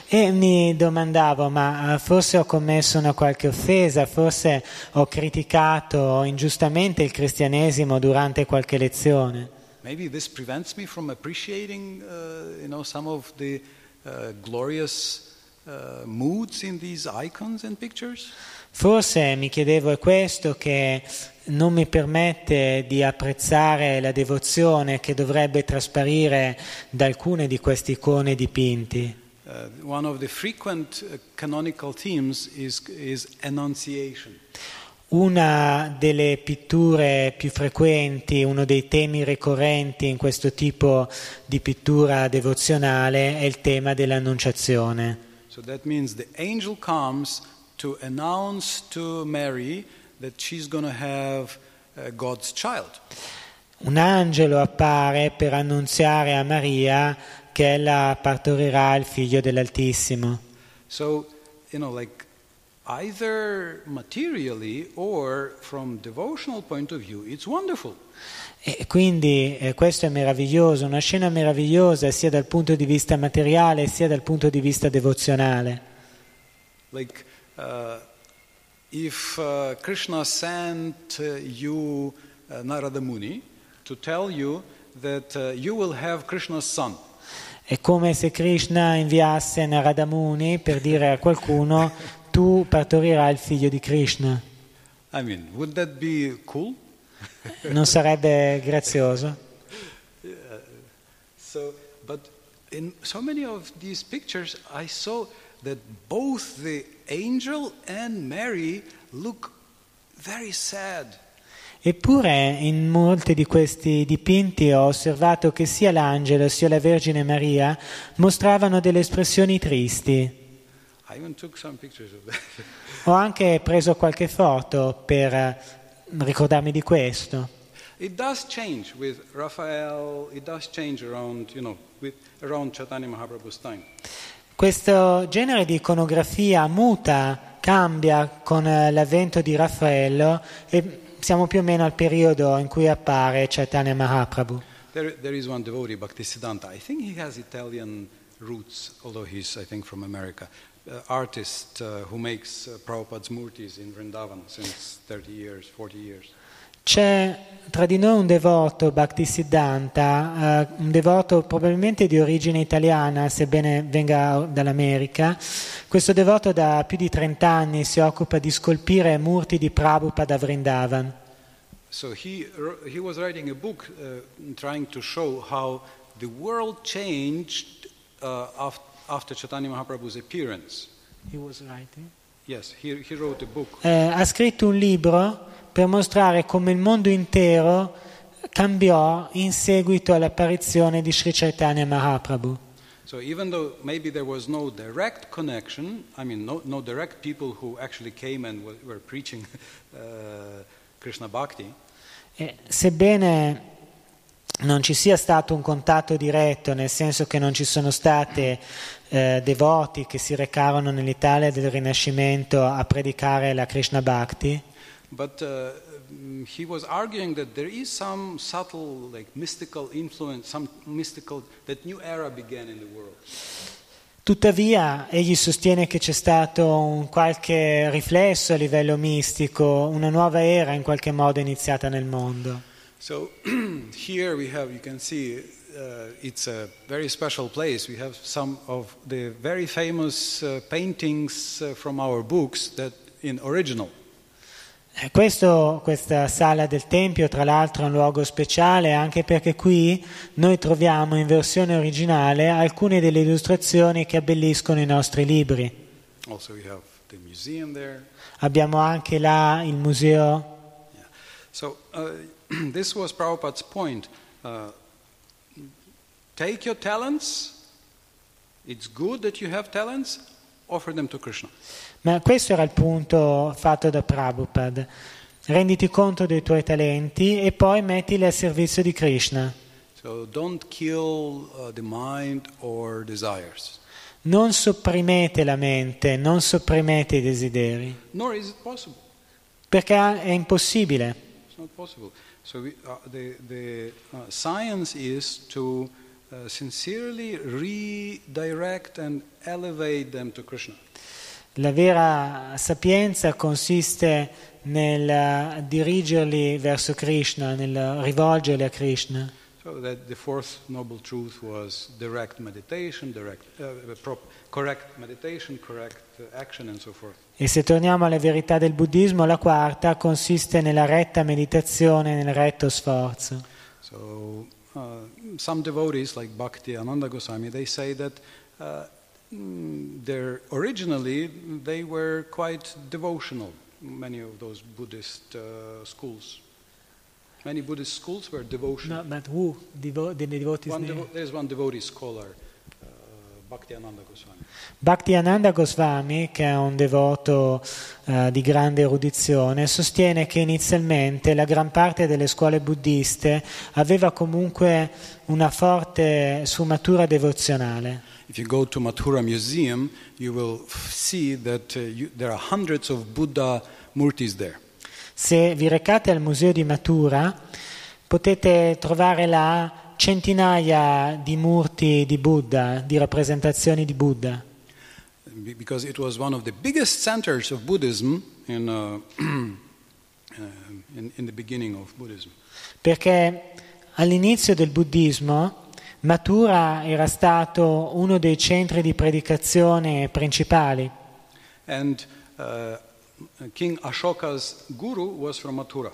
E mi domandavo, ma eh, forse ho commesso una qualche offesa, forse ho criticato ingiustamente il cristianesimo durante qualche lezione. Maybe this prevents me from appreciating, uh, you know, some of the uh, glorious uh, moods in these icons and pictures. Forse mi chiedevo è questo che non mi permette di apprezzare la devozione che dovrebbe trasparire da alcune di queste icone dipinti. uh, one of the frequent uh, canonical themes is, is Annunciation. Una delle pitture più frequenti, uno dei temi ricorrenti in questo tipo di pittura devozionale è il tema dell'annunciazione. So that means the angel comes to announce to Mary that she's going to have uh, God's child. Un angelo appare per annunziare a Maria che ella partorirà il figlio dell'Altissimo. So, you know, like either materially or from devotional point of view, it's wonderful. E quindi eh, questo è meraviglioso, una scena meravigliosa sia dal punto di vista materiale sia dal punto di vista devozionale. Like uh, if uh, Krishna sent uh, you uh, Narada Muni to tell you that uh, you will have Krishna's son. È come se Krishna inviasse Narada Muni per dire a qualcuno <laughs> tu partorirai il figlio di Krishna. I mean, would that be cool? Non sarebbe grazioso? So, but in so many of these pictures, I saw that both the angel and Mary look very sad. Eppure in molti di questi dipinti ho osservato che sia l'angelo sia la Vergine Maria mostravano delle espressioni tristi. Ho anche preso qualche foto per ricordarmi di questo. It does change with Raphael. It does change around, you know, with around Chaitanya Mahaprabhu's time. Questo genere di iconografia muta, cambia con eh, l'avvento di Raffaello e siamo più o meno al periodo in cui appare Chaitanya Mahaprabhu. There, there is one devotee, Bhaktisiddhanta. I think he has Italian roots, although he's, I think, from America. Uh, artist uh, who makes uh, Prabhupada's murtis in Vrindavan since 30 years, 40 years. C'è tra di noi un devoto, Bhaktisiddhanta, eh, un devoto probabilmente di origine italiana, sebbene venga dall'America. Questo devoto da più di 30 anni si occupa di scolpire murti di Prabhupada a Vrindavan. So he, he was writing a book uh, trying to show how the world changed uh, af- after Chaitanya Mahaprabhu's appearance. Yes, he, he wrote a book. Eh, ha scritto un libro per mostrare come il mondo intero cambiò in seguito all'apparizione di Sri Chaitanya Mahaprabhu. So even though maybe there was no direct connection, I mean, no, no direct people who actually came and were, were preaching <laughs> uh, Krishna Bhakti, E sebbene non ci sia stato un contatto diretto, nel senso che non ci sono stati eh, devoti che si recarono nell'Italia del Rinascimento a predicare la Krishna Bhakti, but uh, he was arguing that there is some subtle, like mystical influence, some mystical, that new era began in the world. Tuttavia, egli sostiene che c'è stato un qualche riflesso a livello mistico, una nuova era in qualche modo iniziata nel mondo. So <clears throat> here we have, you can see, uh, it's a very special place. We have some of the very famous uh, paintings uh, from our books that in original. Eh, Questo, questa sala del Tempio, tra l'altro, è un luogo speciale anche perché qui noi troviamo in versione originale alcune delle illustrazioni che abbelliscono i nostri libri. Also, we have the museum there. Abbiamo anche là il museo. Yeah. So uh, <clears throat> this was Prabhupada's point. Uh, take your talents. It's good that you have talents. Offer them to Krishna. Ma questo era il punto fatto da Prabhupada. Renditi conto dei tuoi talenti e poi mettili al servizio di Krishna. So don't kill uh, the mind or desires. Non sopprimete la mente, non sopprimete i desideri, Nor is it possible. perché è impossibile. It's not possible. So we, uh, the, the uh, science is to uh, sincerely redirect and elevate them to Krishna. La vera sapienza consiste nel eh, dirigerli verso Krishna, nel rivolgerli a Krishna. So that the fourth noble truth was direct meditation, direct, uh, prop, correct meditation, correct E se torniamo alle verità del buddismo, la quarta consiste nella retta meditazione, nel retto sforzo. So uh, some devotees like Bhakti Ananda Goswami, they say that uh, mm, they're originally they were quite devotional. Many of those Buddhist uh, schools. Many Buddhist schools were devotional. No, but who? Devo- the devotees One devo- there's one devotee scholar, Bhaktiananda Goswami. Bhaktiananda Goswami, che è un devoto eh, di grande erudizione, sostiene che inizialmente la gran parte delle scuole buddiste aveva comunque una forte sfumatura devozionale. If you go to Mathura Museum, you will see that uh, you, there are hundreds of Buddha murtis there. Se vi recate al museo di Mathura potete trovare là centinaia di murti di Buddha, di rappresentazioni di Buddha. Be- Because it was one of the biggest centers of Buddhism in, uh, <clears throat> uh, in, in the beginning of Buddhism. Perché all'inizio del buddismo Mathura era stato uno dei centri di predicazione principali And uh, King Ashoka's guru was from Mathura.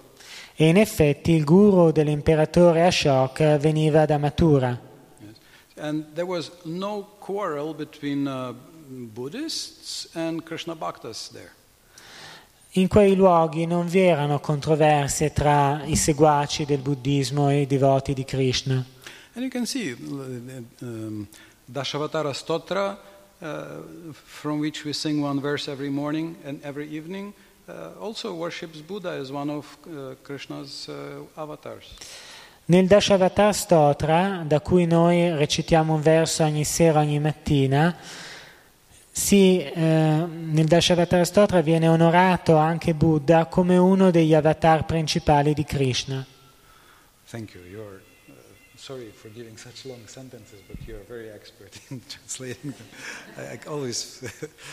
e in effetti il guru dell'imperatore Ashoka veniva da Mathura. Yes. And there was no quarrel between uh, Buddhists and Krishna Bhaktas there. In quei luoghi non vi erano controversie tra i seguaci del buddismo e i devoti di Krishna. And you can see uh, um, Dashavatara Stotra, from which we sing one verse every morning and every evening, uh, also worships Buddha as one of uh, Krishna's uh, avatars. Nel Dashavatar Stotra, da cui noi recitiamo un verso ogni sera, ogni mattina, si, eh, nel Dashavatar Stotra viene onorato anche Buddha come uno degli avatar principali di Krishna. Thank you. You're uh, sorry for giving such long sentences, but you're very expert <laughs> in translating them. I, I always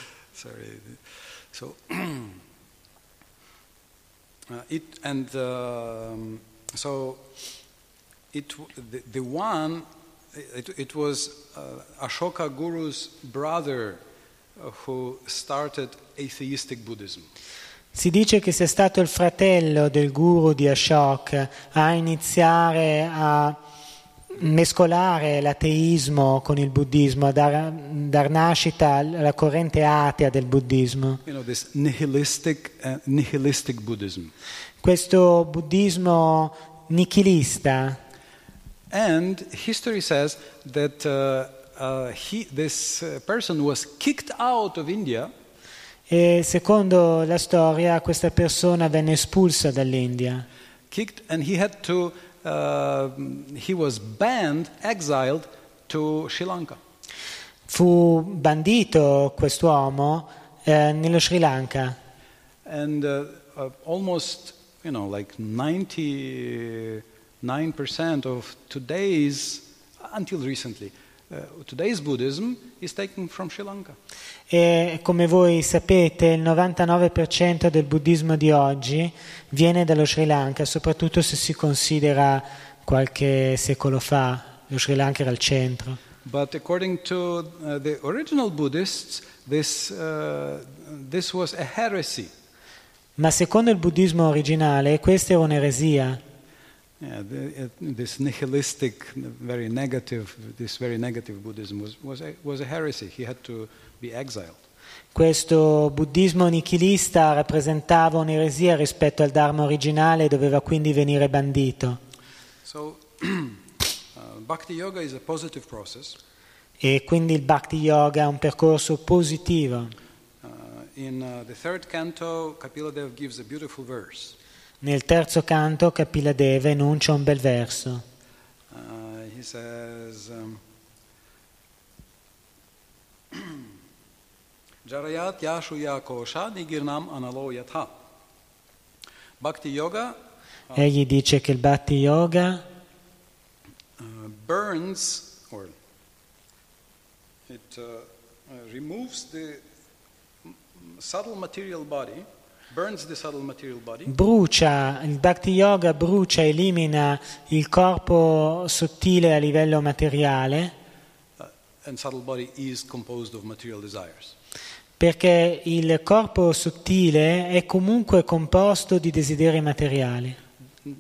<laughs> sorry. So <clears throat> uh, it and um, so it the, the one it, it was uh, Ashoka Guru's brother uh, who started atheistic Buddhism. Si dice che sia stato il fratello del guru di Ashoka a iniziare a mescolare l'ateismo con il buddismo, a dar, dar nascita alla corrente atea del buddismo. You know nihilistic uh, nihilistic. Questo buddismo nichilista And history says that uh, uh, he, this uh, person was kicked out of India e secondo la storia questa persona venne espulsa dall'India kicked, and he had to. Uh, he was banned, exiled to Sri Lanka. fu bandito quest'uomo eh, nello Sri Lanka And uh, uh, almost, you know, like 99% of today's, until recently, uh, today's Buddhism is taken from Sri Lanka. E come voi sapete il 99% del buddismo di oggi viene dallo Sri Lanka, soprattutto se si considera qualche secolo fa, lo Sri Lanka era al centro. But according to uh, the original Buddhists, this, uh, this was a heresy. Ma secondo il buddismo originale questa era un'eresia. Yeah, the, uh, this nihilistic, very negative, this very negative Buddhism was, was, a, was a heresy. He had to. Questo buddismo nichilista rappresentava un'eresia rispetto al Dharma originale e doveva quindi venire bandito. So, <clears throat> uh. E quindi il Bhakti Yoga è un percorso positivo. Uh, in uh, canto. Nel terzo canto Kapiladeva enuncia un bel verso. Uh, he says, um, <clears throat> Jarayat yashu ya kosha nigirnam analo yatha. Bhakti Yoga Egli dice che il Bhakti Yoga uh, burns or it uh, removes the subtle material body, burns the subtle material body, brucia, il Bhakti Yoga brucia, elimina il corpo sottile a livello materiale uh, and subtle body is composed of material desires. Perché il corpo sottile è comunque composto di desideri materiali. Uh,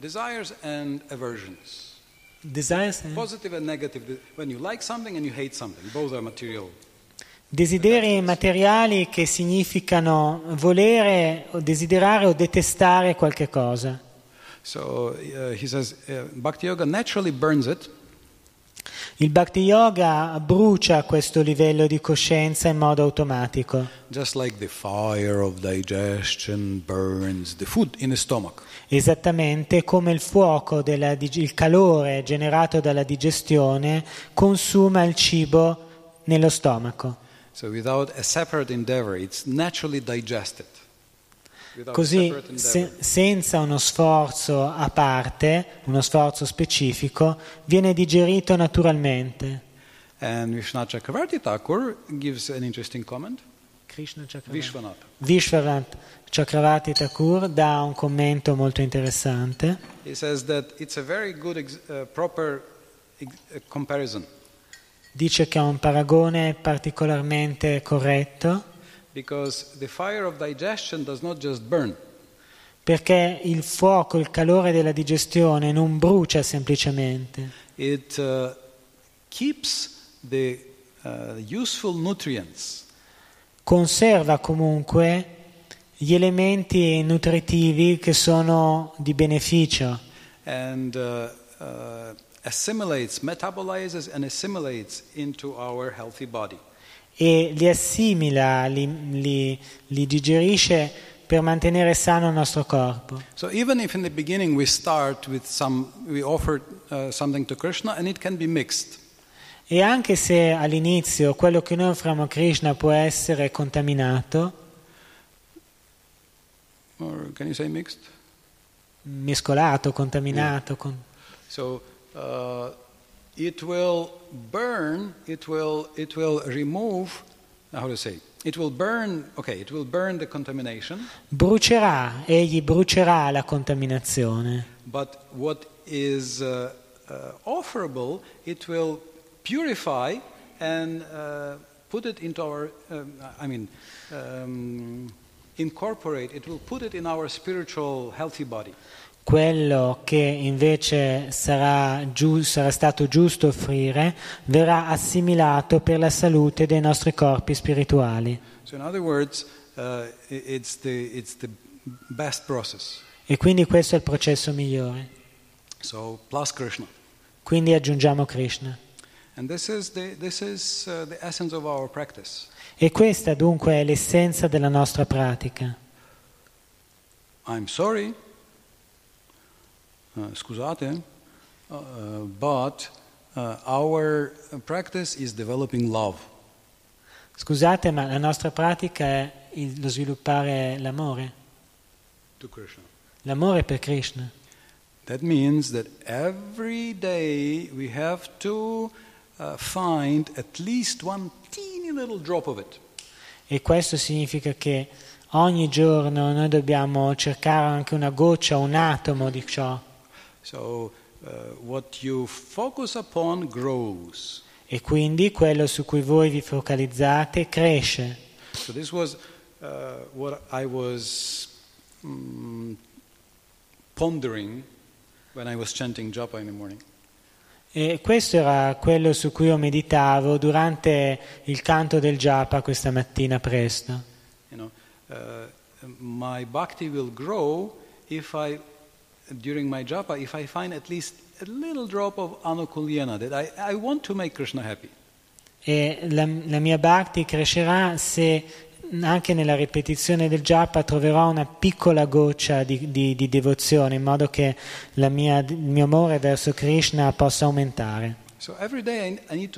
desires and aversions. Desires, Positive and negative. When you like something and you hate something, both are material. desideri materiali che significano volere o desiderare o detestare qualche cosa. So uh, he says, uh, Bhakti Yoga naturally burns it, Il Bhakti Yoga brucia questo livello di coscienza in modo automatico, like esattamente come il fuoco, della il calore generato dalla digestione consuma il cibo nello stomaco. So without a separate endeavor, it's naturally digested. Così, se- senza uno sforzo a parte, uno sforzo specifico, viene digerito naturalmente. And Vishwanath Chakravarti Thakur gives an interesting comment. Krishna Chakravarti. Vishwanath. Vishwanath Chakravarti Thakur dà un commento molto interessante. He says that it's a very good, ex- uh, proper ex- uh, comparison Dice che è un paragone particolarmente corretto perché il fuoco, il calore della digestione non brucia semplicemente, it uh, keeps the uh, useful nutrients. Conserva comunque gli elementi nutritivi che sono di beneficio. And uh, uh, assimilates, metabolizes, and assimilates into our healthy body. E li assimila, li, li- li digerisce per mantenere sano il nostro corpo. So even if in the beginning we start with some, we offer uh, something to Krishna, and it can be mixed. E anche se all'inizio quello che noi offriamo a Krishna può essere contaminato, Or can you say mixed? mescolato, contaminato, con- So uh, it will burn. It will. It will remove. How to say? It will burn. Okay. It will burn the contamination. brucerà, egli brucerà la contaminazione. But what is uh, uh, offerable, it will purify and uh, put it into our. Um, I mean. Um, incorporate it will put it in our spiritual healthy body Quello che invece sarà, giu- sarà stato giusto offrire verrà assimilato per la salute dei nostri corpi spirituali. so in other words uh, i- it's the it's the best process E quindi questo è il processo migliore. so plus krishna Quindi aggiungiamo Krishna. and this is the this is uh, the essence of our practice E questa dunque è l'essenza della nostra pratica. i'm sorry. Uh, scusate. Uh, but uh, our practice is developing love. Scusate, ma la nostra pratica è il- lo sviluppare l'amore, to krishna. L'amore per Krishna. That means that every day we have to uh, find at least one teeny little drop of it. E questo significa che ogni giorno noi dobbiamo cercare anche una goccia, un atomo di ciò. So uh, what you focus upon grows. E quindi quello su cui voi vi focalizzate cresce. So this was uh, what I was mm, pondering when I was chanting japa in the morning. E questo era quello su cui io meditavo durante il canto del japa questa mattina presto. You know, uh, my bhakti will grow if I, during my japa, if I find at least a little drop of anukulyana that I, I want to make Krishna happy. E la, la mia bhakti crescerà se anche nella ripetizione del japa troverò una piccola goccia di, di- di devozione in modo che la mia- il mio amore verso Krishna possa aumentare. So I, I.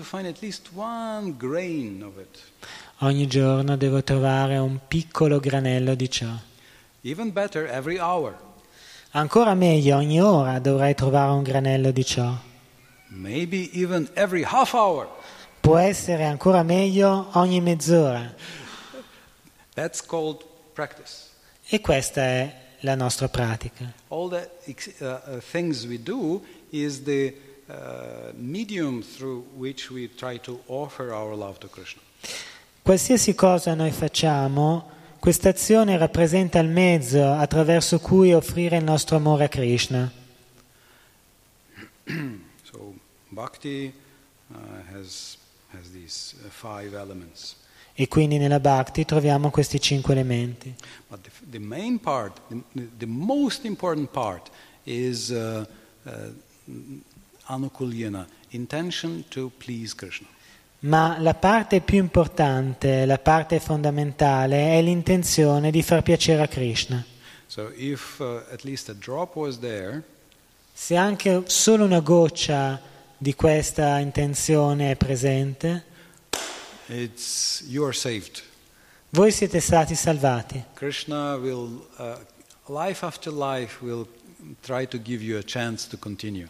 Ogni giorno devo trovare un piccolo granello di ciò. Better. Ancora meglio, ogni ora dovrei trovare un granello di ciò. Può essere ancora meglio ogni mezz'ora. That's called practice. E questa è la nostra pratica. All the uh, uh, things we do is the uh, medium through which we try to offer our love to Krishna. Qualsiasi cosa noi facciamo, questa azione rappresenta il mezzo attraverso cui offrire il nostro amore a Krishna. <clears throat> So Bhakti uh, has, has these uh, five elements. E quindi nella Bhakti troviamo questi cinque elementi. But the, the main part, the, the most important part, is uh, uh, intention to please Krishna. Ma la parte più importante, la parte fondamentale è l'intenzione di far piacere a Krishna. So if uh, there, Se anche solo una goccia di questa intenzione è presente, it's you are saved. Voi siete stati salvati. Krishna will, uh, life after life, will try to give you a chance to continue.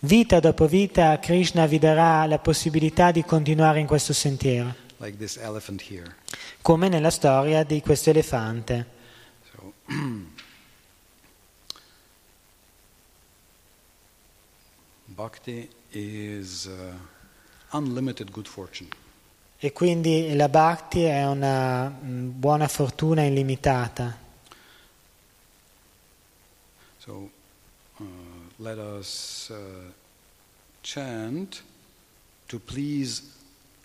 Vita dopo vita Krishna vi darà la possibilità di continuare in questo sentiero, like this elephant here. come nella storia di questo elefante. So, <clears throat> bhakti is uh, unlimited good fortune. E quindi la Bhakti è una mm, buona fortuna illimitata. So, uh, let us uh, chant to please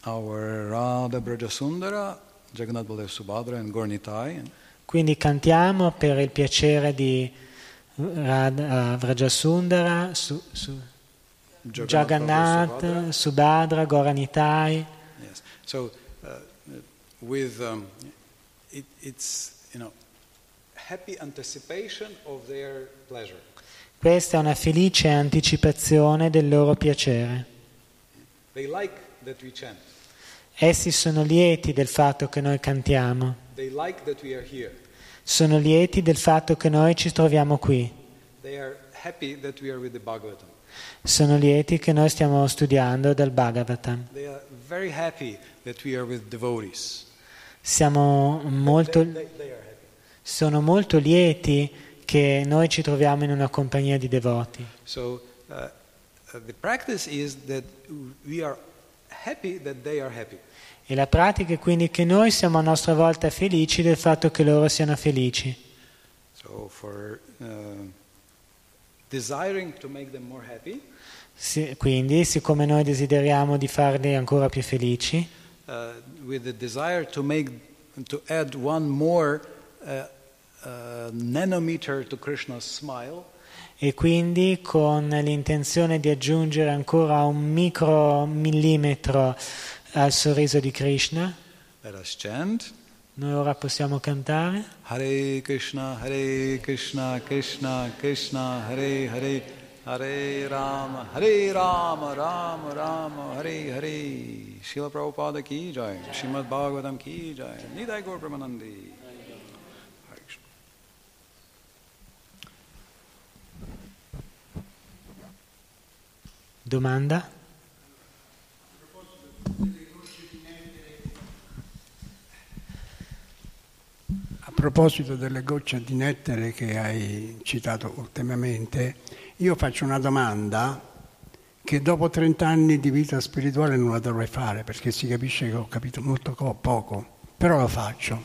our Radha Brajasundara, Jagannath Baladev Subhadra, and Gornitai. Quindi cantiamo per il piacere di Radha- uh, Vrajasundara, Su- Su- Jagannath Jagannath, Subhadra, Goranitai. Yes. So, uh, with um, it, it's you know happy anticipation of their pleasure. Questa è una felice anticipazione del loro piacere. They like that we chant. Essi sono lieti del fatto che noi cantiamo, They like that we are here. sono lieti del fatto che noi ci troviamo qui, They are happy that we are with the Bhagavatam. sono lieti che noi stiamo studiando dal Bhagavatam. They are very happy that we are with devotees. Siamo molto, sono molto lieti che noi ci troviamo in una compagnia di devoti. So uh, the practice is that we are happy that they are happy. E la pratica è quindi che noi siamo a nostra volta felici del fatto che loro siano felici. So for uh, desiring to make them more happy, Sì, quindi, siccome noi desideriamo di farli ancora più felici, uh, with the desire to make to add one more uh, uh, nanometer to Krishna's smile, e quindi con l'intenzione di aggiungere ancora un micro millimetro al sorriso di Krishna, let us chant. noi ora possiamo cantare. Hare Krishna, Hare Krishna, Krishna Krishna, Hare Hare, Hare Rama, Hare Rama, Rama Rama, Hare Hare. Srila Prabhupada ki jai, Srimad Bhagavatam ki jai, Nidai Gaur Brahmanandi. Domanda? A proposito delle gocce di nettere che hai citato ultimamente, io faccio una domanda che dopo 30 anni di vita spirituale non la dovrei fare perché si capisce che ho capito molto co- poco, però lo faccio.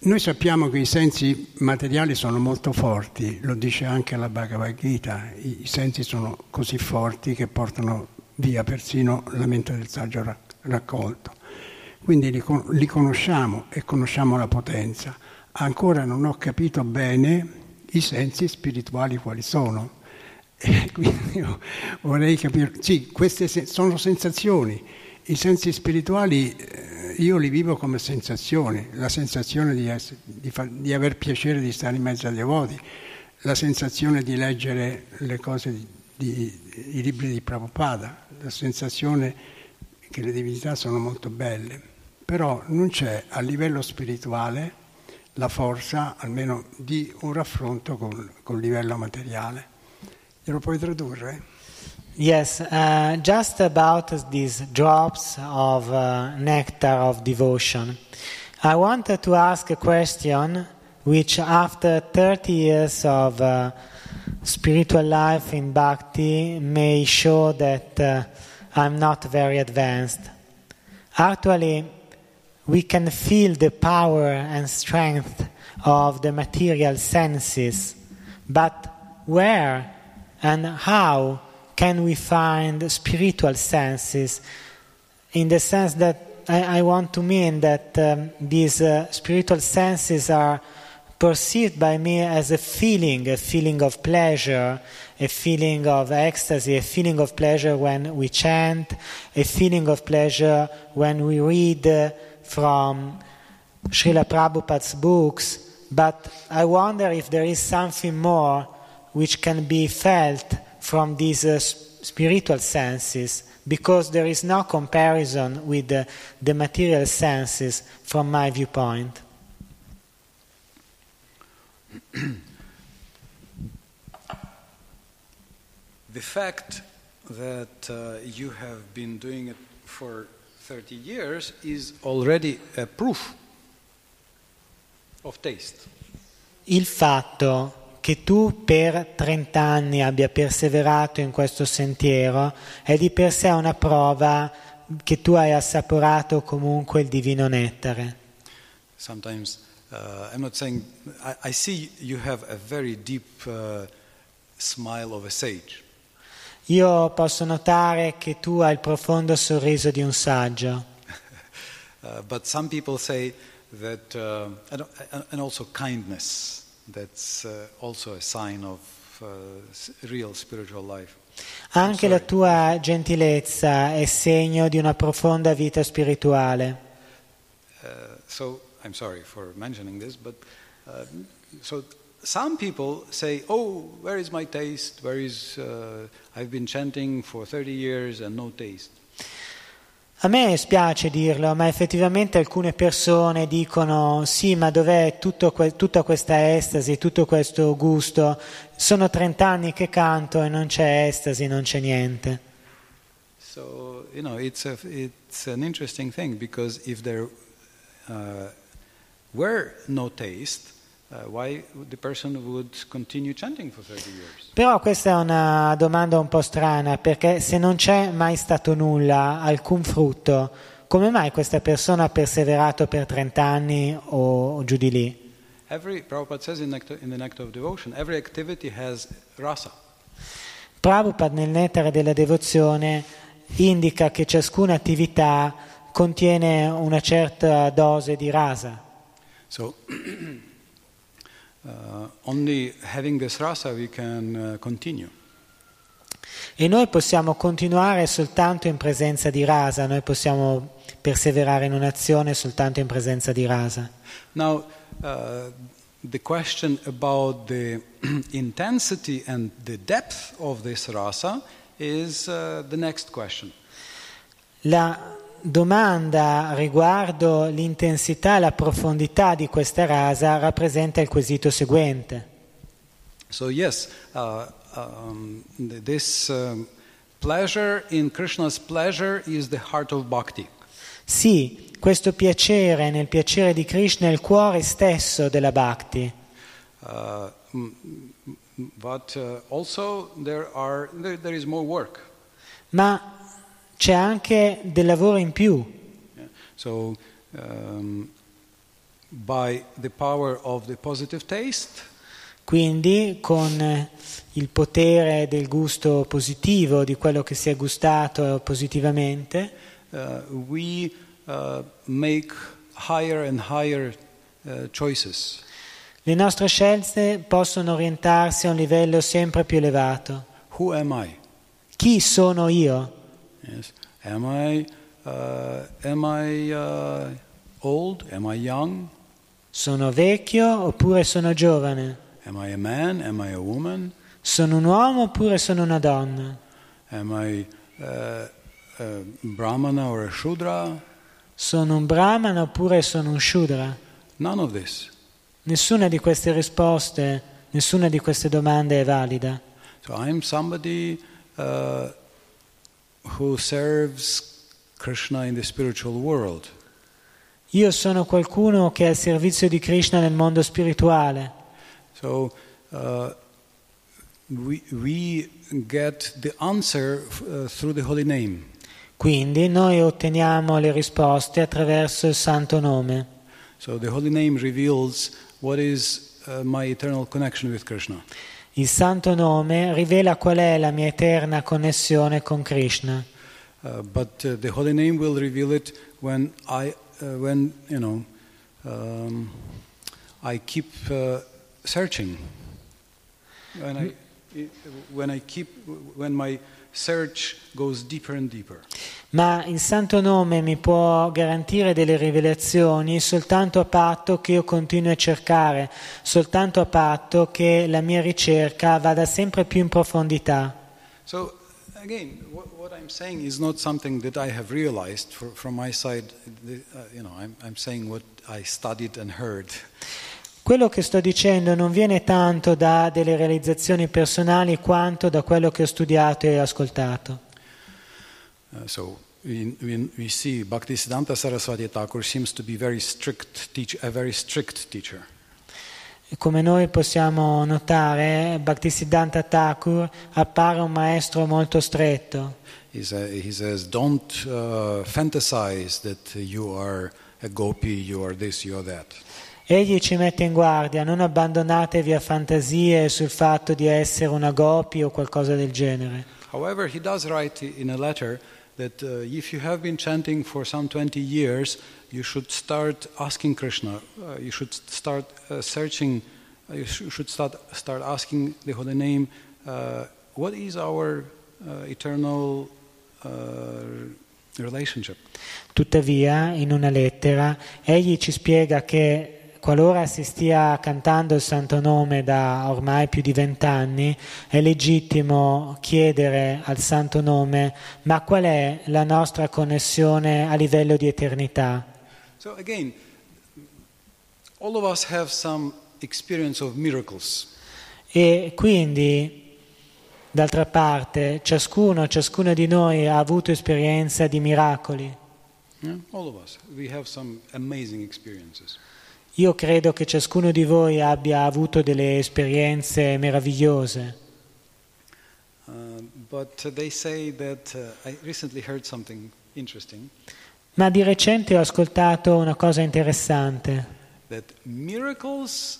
Noi sappiamo che i sensi materiali sono molto forti, lo dice anche la Bhagavad Gita, i sensi sono così forti che portano via persino la mente del saggio ra- raccolto. Quindi li conosciamo e conosciamo la potenza. Ancora non ho capito bene i sensi spirituali quali sono. E <laughs> quindi io vorrei capire, sì, queste sono sensazioni. I sensi spirituali eh, io li vivo come sensazioni, la sensazione di, ess- di fa- di aver piacere di stare in mezzo ai devoti, la sensazione di leggere le cose, di, di- i libri di Prabhupada, la sensazione che le divinità sono molto belle, però non c'è a livello spirituale la forza almeno di un raffronto col, col livello materiale. Glielo puoi tradurre? Yes, uh, just about these drops of uh, nectar of devotion. I wanted to ask a question which, after 30 years of uh, spiritual life in bhakti, may show that uh, I'm not very advanced. Actually, we can feel the power and strength of the material senses, but where and how can we find spiritual senses? In the sense that I, I want to mean that um, these uh, spiritual senses are perceived by me as a feeling, a feeling of pleasure, a feeling of ecstasy, a feeling of pleasure when we chant, a feeling of pleasure when we read uh, from Srila Prabhupada's books. But I wonder if there is something more which can be felt from these uh, spiritual senses, because there is no comparison with the, material senses from my viewpoint. the fact that uh, you have been doing it for 30 years is already a proof of taste. Il fatto che tu per 30 anni abbia perseverato in questo sentiero è di per sé una prova che tu hai assaporato comunque il divino nettare. Sometimes, uh, I'm not saying, I, I, see you have a very deep uh, smile of a sage. Io posso notare che tu hai il profondo sorriso di un saggio. <laughs> uh, but some people say that, uh, and, and also kindness, that's uh, also a sign of uh, real spiritual life. Anche la tua gentilezza è segno di una profonda vita spirituale. Uh, so, I'm sorry for mentioning this, but uh, so some people say, "Oh, where is my taste? Where is uh, I've been chanting for 30 years and no taste." A me spiace dirlo, ma effettivamente alcune persone dicono sì, ma dov'è que- tutta questa estasi, tutto questo gusto? Sono 30 anni che canto e non c'è estasi, non c'è niente. So, you know, it's, a, it's an interesting thing because if there uh, were no taste, Uh, why the person would continue chanting for 30 years? Però questa è una domanda un po' strana perché se non c'è mai stato nulla, alcun frutto, come mai questa persona ha perseverato per 30 anni o giù di lì? Every, Prabhupada says in, nectar, in the Nectar of Devotion, every activity has rasa. Prabhupada nel Nettare della Devozione indica che ciascuna attività contiene una certa dose di rasa. So, Uh, <clears throat> only having this rasa we can uh, continue. E noi possiamo continuare soltanto in presenza di rasa, noi possiamo perseverare in un'azione soltanto in presenza di rasa. Now, uh, the question about the <clears throat> intensity and the depth of this rasa is uh, the next question. La domanda riguardo l'intensità e la profondità di questa rasa rappresenta il quesito seguente. So yes, uh, um, this um, pleasure in Krishna's pleasure is the heart of bhakti. Sì, questo piacere nel piacere di Krishna è il cuore stesso della bhakti. Uh, but uh, also there, are, there, there is more work. Ma c'è anche del lavoro in più. Yeah. So, um, by the power of the positive taste, quindi con il potere del gusto positivo, di quello che si è gustato positivamente, uh, we uh, make higher and higher uh, choices. Le nostre scelte possono orientarsi a un livello sempre più elevato. Who am I? Chi sono io? Yes. Am I, uh, am I uh, old? Am I young? Sono vecchio oppure sono giovane? Am I a man? Am I a woman? Sono un uomo oppure sono una donna? Am I uh, a brahmana or a shudra? Sono un brahmana oppure sono un shudra? None of this. Nessuna di queste risposte, nessuna di queste domande è valida. So I'm somebody uh, who serves Krishna in the spiritual world. Io sono qualcuno che è al servizio di Krishna nel mondo spirituale. So uh, we, we get the answer uh, through the holy name. Quindi noi otteniamo le risposte attraverso il santo nome. So the holy name reveals what is uh, my eternal connection with Krishna. Il santo nome rivela qual è la mia eterna connessione con Krishna. Uh, but uh, the holy name will reveal it when I, uh, when you know, um, I keep uh, searching. When I, when I keep, when my deeper and deeper. Ma il santo nome mi può garantire delle rivelazioni soltanto a patto che io continui a cercare, soltanto a patto che la mia ricerca vada sempre più in profondità. So again, what, what I'm saying is not something that I have realized for, from my side. The, uh, you know, I'm, I'm saying what I studied and heard. Quello che sto dicendo non viene tanto da delle realizzazioni personali quanto da quello che ho studiato e ascoltato. Uh, so we, we, we see Bhaktisiddhanta Saraswati Thakur seems to be very strict teach, a very strict teacher. Come noi possiamo notare, Bhaktisiddhanta Thakur appare un maestro molto stretto. He, sa- he says, don't uh, fantasize that you are a gopi, you are this, you are that. Egli ci mette in guardia, non abbandonatevi a fantasie sul fatto di essere una gopi o qualcosa del genere. However, he does write in a letter that uh, if you have been chanting for some 20 years, you should start asking Krishna. Uh, you should start uh, searching. uh, you sh- should start start asking the holy name. Uh, what is our uh, eternal uh, relationship? Tuttavia, in una lettera, egli ci spiega che qualora si stia cantando il santo nome da ormai più di vent'anni, è legittimo chiedere al santo nome ma qual è la nostra connessione a livello di eternità. So again, all of us have some experience of miracles. E quindi, d'altra parte, ciascuno, ciascuno di noi ha avuto esperienza di miracoli. Yeah? All of us. We have some amazing experiences. Io credo che ciascuno di voi abbia avuto delle esperienze meravigliose, Uh, uh, that uh, ma di recente ho ascoltato una cosa interessante, that miracles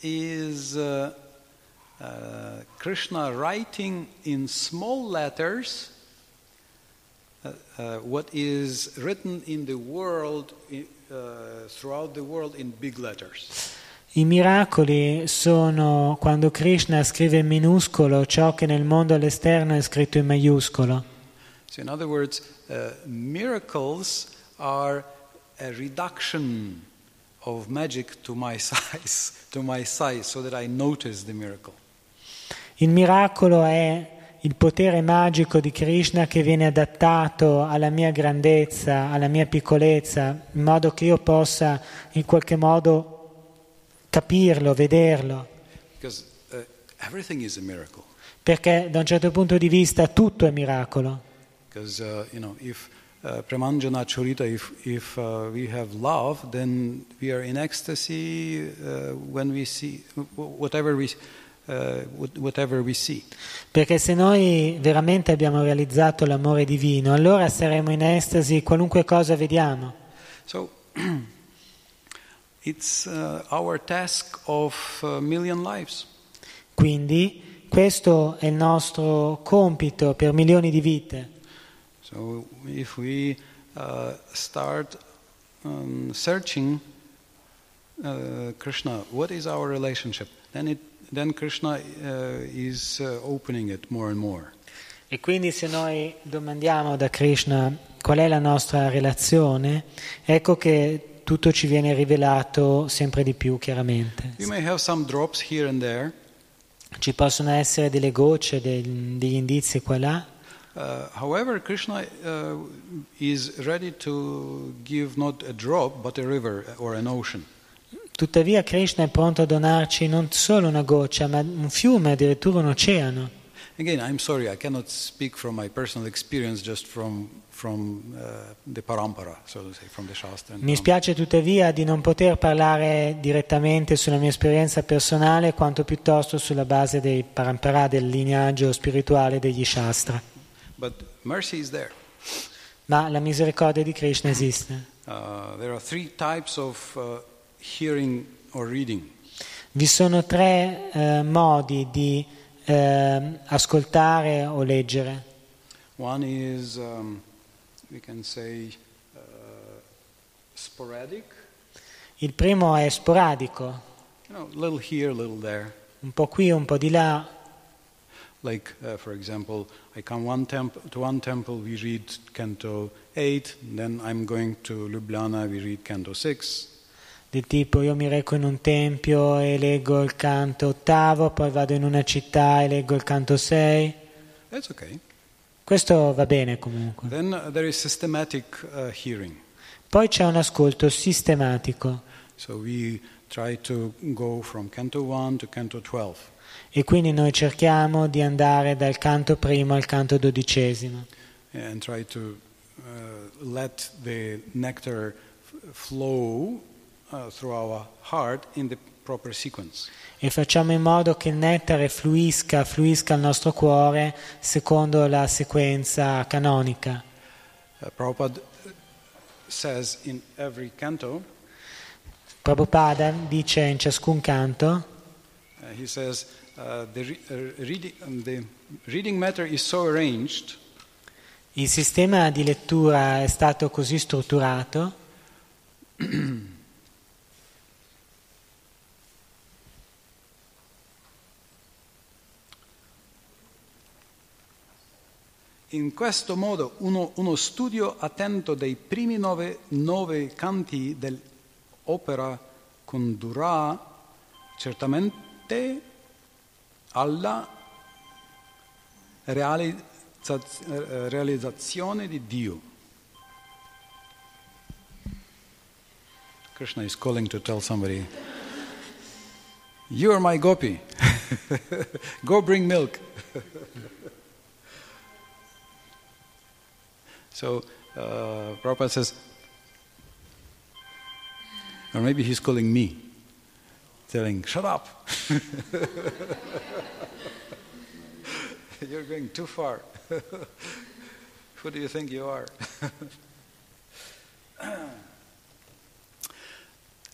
is uh, uh, Krishna writing in small letters uh, uh, what is written in the world i- uh, throughout the world in big letters. I miracoli sono quando Krishna scrive in minuscolo ciò che nel mondo all'esterno è scritto in maiuscolo. So, in other words, uh, miracles are a reduction of magic to my <laughs> size, to my size, so that I notice the miracle. Il miracolo è il potere magico di Krishna che viene adattato alla mia grandezza, alla mia piccolezza, in modo che io possa in qualche modo capirlo, vederlo. Because uh. Perché da un certo punto di vista tutto è miracolo. Because, uh, you know, if uh, Pramanjana Chorita, if, if uh, we have love, then we are in ecstasy uh, when we see whatever we, uh. Perché se noi veramente abbiamo realizzato l'amore divino, allora saremo in estasi qualunque cosa vediamo. So <clears throat> it's uh, our task of a million lives. Quindi questo è il nostro compito per milioni di vite. So if we uh, start um, searching uh, Krishna, what is our relationship? Then it, then Krishna uh, is uh, opening it more and more. E quindi se noi domandiamo da Krishna qual è la nostra relazione, ecco che tutto ci viene rivelato sempre di più chiaramente. We may have some drops here and there, Ci possono essere delle gocce, degli indizi qua e là, uh, however, Krishna uh, is ready to give not a drop but a river or an ocean. Tuttavia Krishna è pronto a donarci non solo una goccia, ma un fiume, addirittura un oceano. Again, I'm sorry, I cannot speak from my personal experience, just from from uh, the parampara, so to say, from the Shastra. Mi spiace tuttavia di non poter parlare direttamente sulla mia esperienza personale, quanto piuttosto sulla base dei parampara del lignaggio spirituale degli Shastra. But mercy is there. Ma la misericordia di Krishna esiste. Uh, there are three types of uh, hearing or reading. Vi sono tre eh, modi di eh, ascoltare o leggere. One is, um, we can say, uh, sporadic, Il primo è sporadico, you know, little here, little there. un po' qui, un po' di là. Like, uh, for example, I come one temp- to one temple, we read Canto 8, then I'm going to Ljubljana, we read Canto 6. Del tipo io mi reco in un tempio e leggo il canto ottavo, poi vado in una città e leggo il canto sei. Okay. Questo va bene comunque. Uh, uh. Poi c'è un ascolto sistematico So we try to go from Canto 1 to Canto 12. e quindi noi cerchiamo di andare dal canto primo al canto dodicesimo and try to uh, let the nectar flow uh, through our heart in the proper sequence. e facciamo in modo che il nettare fluisca, fluisca al nostro cuore secondo la sequenza canonica. Uh, Prabhupada says in every canto, Prabhupada dice in ciascun canto uh, he says, uh, the, re- uh, reading, um, the reading matter is so arranged il sistema di lettura è stato così strutturato <clears throat> In questo modo uno, uno studio attento dei primi nove, nove canti dell'opera condurrà certamente alla realizza- realizzazione di Dio. Krishna is calling to tell somebody, You are my gopi. <laughs> Go bring milk. <laughs> So uh, Prabhupada says, or maybe he's calling me, telling, shut up. <laughs> You're going too far. <laughs> Who do you think you are? <coughs>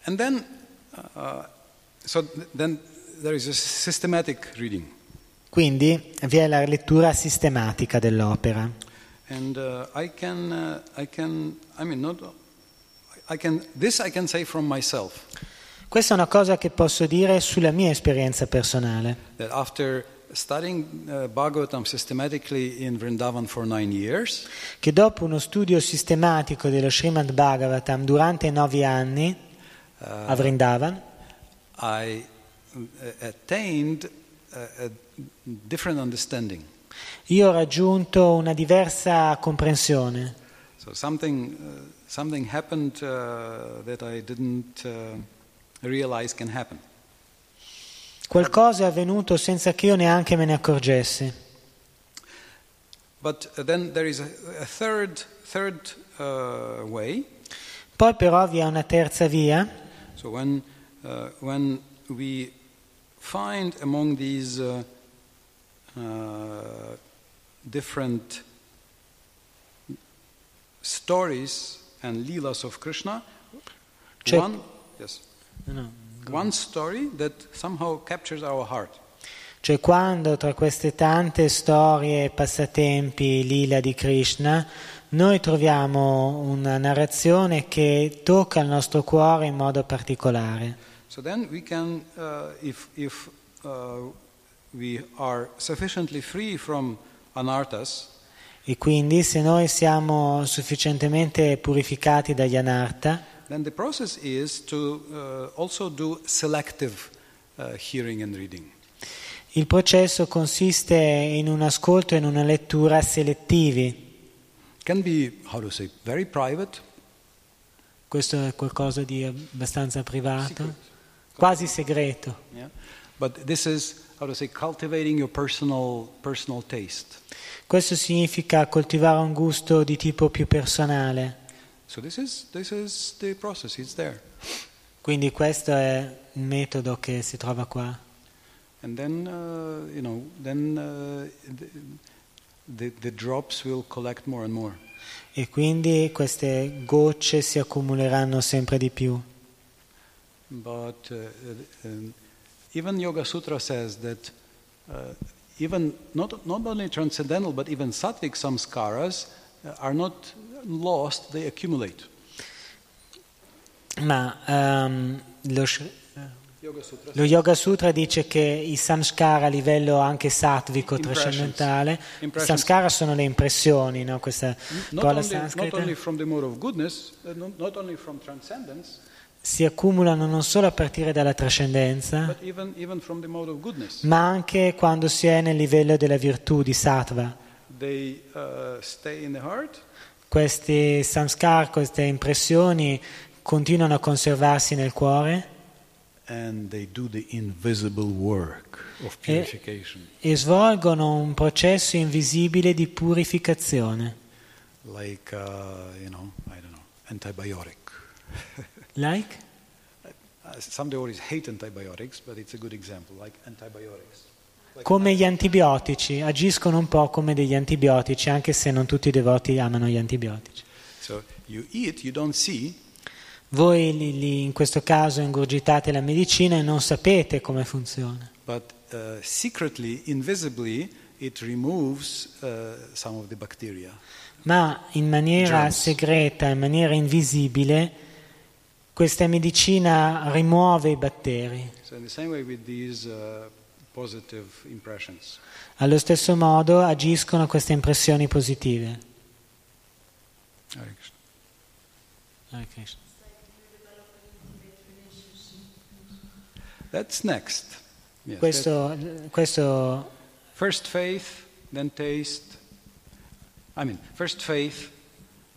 and then, uh, so th- then there is a systematic reading. Quindi vi è la lettura sistematica dell'opera. And uh, I can, uh, I can, I mean, not, I can, this I can say from myself, Questa è una cosa che posso dire sulla mia esperienza personale, that after studying uh, Bhagavatam systematically in Vrindavan for nine years, che dopo uno studio sistematico dello Srimad Bhagavatam durante nove anni a Vrindavan, I uh, attained a, a different understanding. Io ho raggiunto una diversa comprensione. So something, uh, something happened uh, that I didn't uh, realize can happen. Qualcosa è avvenuto senza che io neanche me ne accorgessi. But then there is a, a third, third uh, way. Poi però vi è una terza via, So when, uh, when we find among these uh, uh, different stories and leelas of Krishna, Check. one, yes, no, one story that somehow captures our heart. cioè quando tra queste tante storie passatempi lila di Krishna noi troviamo una narrazione che tocca il nostro cuore in modo particolare. So then we can, uh, if, if uh, we are sufficiently free from anarthas, E quindi se noi siamo sufficientemente purificati dagli anarta, then the process is to uh, also do selective uh, hearing and reading. il processo consiste in un ascolto e in una lettura selettivi. Can be, how to say, very private, Questo è qualcosa di abbastanza privato, quasi segreto. yeah? but this is, say, cultivating your personal, personal taste. Questo significa coltivare un gusto di tipo più personale. So this is, this is the process, it's there. Quindi questo è il metodo che si trova qua. And then, uh, you know, then uh, the, the, the drops will collect more and more. E quindi queste gocce si accumuleranno sempre di più. But uh, um, even Yoga Sutra says that uh, even not, not only transcendental but even sattvic samskaras uh, are not lost, they accumulate. Ma ehm, lo, Yoga Sutra lo Yoga Sutra dice che i samskara a livello anche sattvico, trascendentale, i samskara sono le impressioni, no? questa not parola only, not sanscrita, only from the mode of goodness, uh, not, not only from transcendence, si accumulano non solo a partire dalla trascendenza, even, even ma anche quando si è nel livello della virtù di sattva. They uh, Questi samskar, queste impressioni continuano a conservarsi nel cuore e svolgono un processo invisibile di purificazione. like, uh, you know, know, antibiotic. <laughs> Like? Uh, some devotees hate antibiotics, but it's a good example, like antibiotics. Like Come gli antibiotici, agiscono un po' come degli antibiotici, anche se non tutti i devoti amano gli antibiotici. So you eat, you don't see, Voi li- li- in questo caso ingurgitate la medicina e non sapete come funziona, but uh, secretly, invisibly, it removes uh, some of the bacteria. ma in maniera Germs. segreta, in maniera invisibile, questa medicina rimuove i batteri. So these uh. Allo stesso modo agiscono queste impressioni positive. Hare Krishna. That's next. Yes, that- Questo, questo first faith, then taste. I mean, first faith,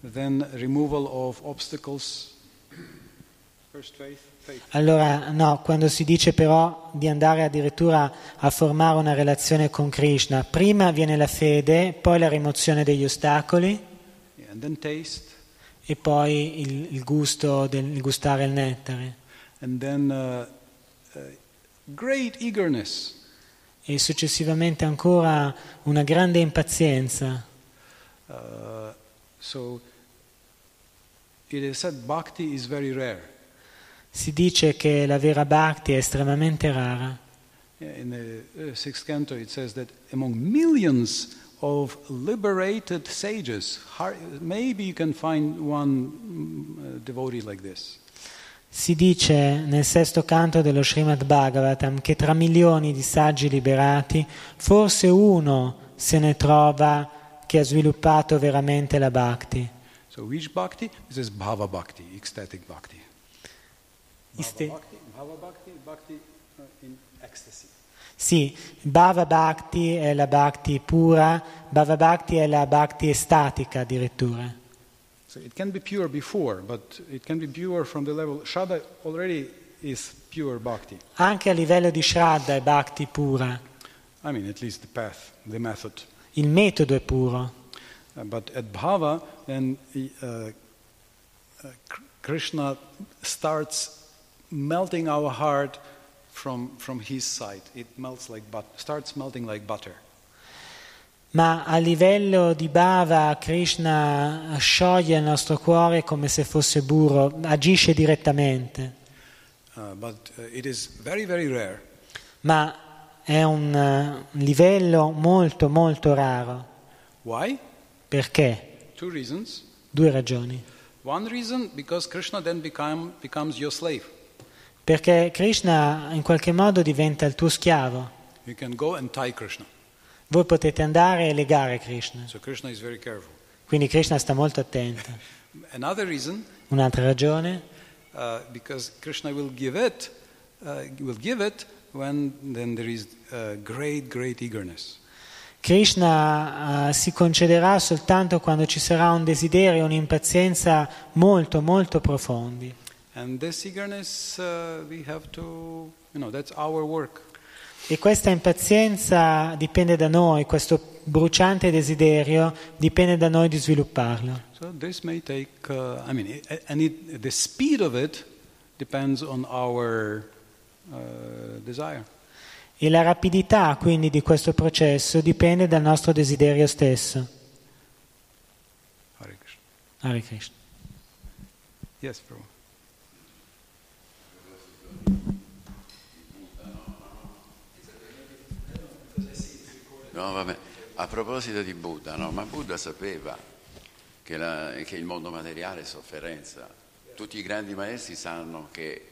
then removal of obstacles. Allora, no, quando si dice però di andare addirittura a formare una relazione con Krishna, prima viene la fede, poi la rimozione degli ostacoli e poi il, il gusto del il gustare il nettare then uh, uh, e successivamente ancora una grande impazienza. Uh, so it is said bhakti is very rare. Si dice che la vera bhakti è estremamente rara. Yeah, In the uh, sixth canto, it says that among millions of liberated sages, maybe you can find one mm, uh, devotee like this. Si dice nel sesto canto dello Srimad Bhagavatam che tra milioni di saggi liberati, forse uno se ne trova che ha sviluppato veramente la bhakti. So which bhakti? This is bhava bhakti, ecstatic bhakti. Iste-. Sì, Bhava Bhakti è la bhakti pura, Bhava Bhakti è la bhakti estatica addirittura. So it can be pure before, but it can be pure from the level. Shraddha already is pure bhakti. Anche a livello di Shraddha è bhakti pura, I mean, at least the path, the method. il metodo è puro. Uh, but at bhava, then uh, uh, Kr- Krishna starts melting our heart from, from his side. It melts like but starts melting like butter. Ma a livello di Bhava Krishna scioglie il nostro cuore come se fosse burro, agisce direttamente, Uh, but uh, it is very, very rare. ma è un eh, livello molto molto raro. Why? Perché? Two reasons. Due ragioni. One reason, because Krishna then become, becomes your slave. Perché Krishna in qualche modo diventa il tuo schiavo. Voi potete andare e legare Krishna. So Krishna. Quindi Krishna sta molto attento. <laughs> Reason, Un'altra ragione? uh, because Krishna will give it, uh, will give it when then there is uh, great, great eagerness. Krishna eh, si concederà soltanto quando ci sarà un desiderio, un'impazienza molto molto profondi. And this eagerness, we have to, you know, that's our work. E questa impazienza dipende da noi, questo bruciante desiderio dipende da noi di svilupparlo. So this may take, uh, I mean, and it, the speed of it depends on our uh, desire. E la rapidità quindi di questo processo dipende dal nostro desiderio stesso. Hare Krishna. Hare Krishna. Yes, Prabhu. No, A proposito di Buddha, no, ma Buddha sapeva che, la, che il mondo materiale è sofferenza. Tutti i grandi maestri sanno che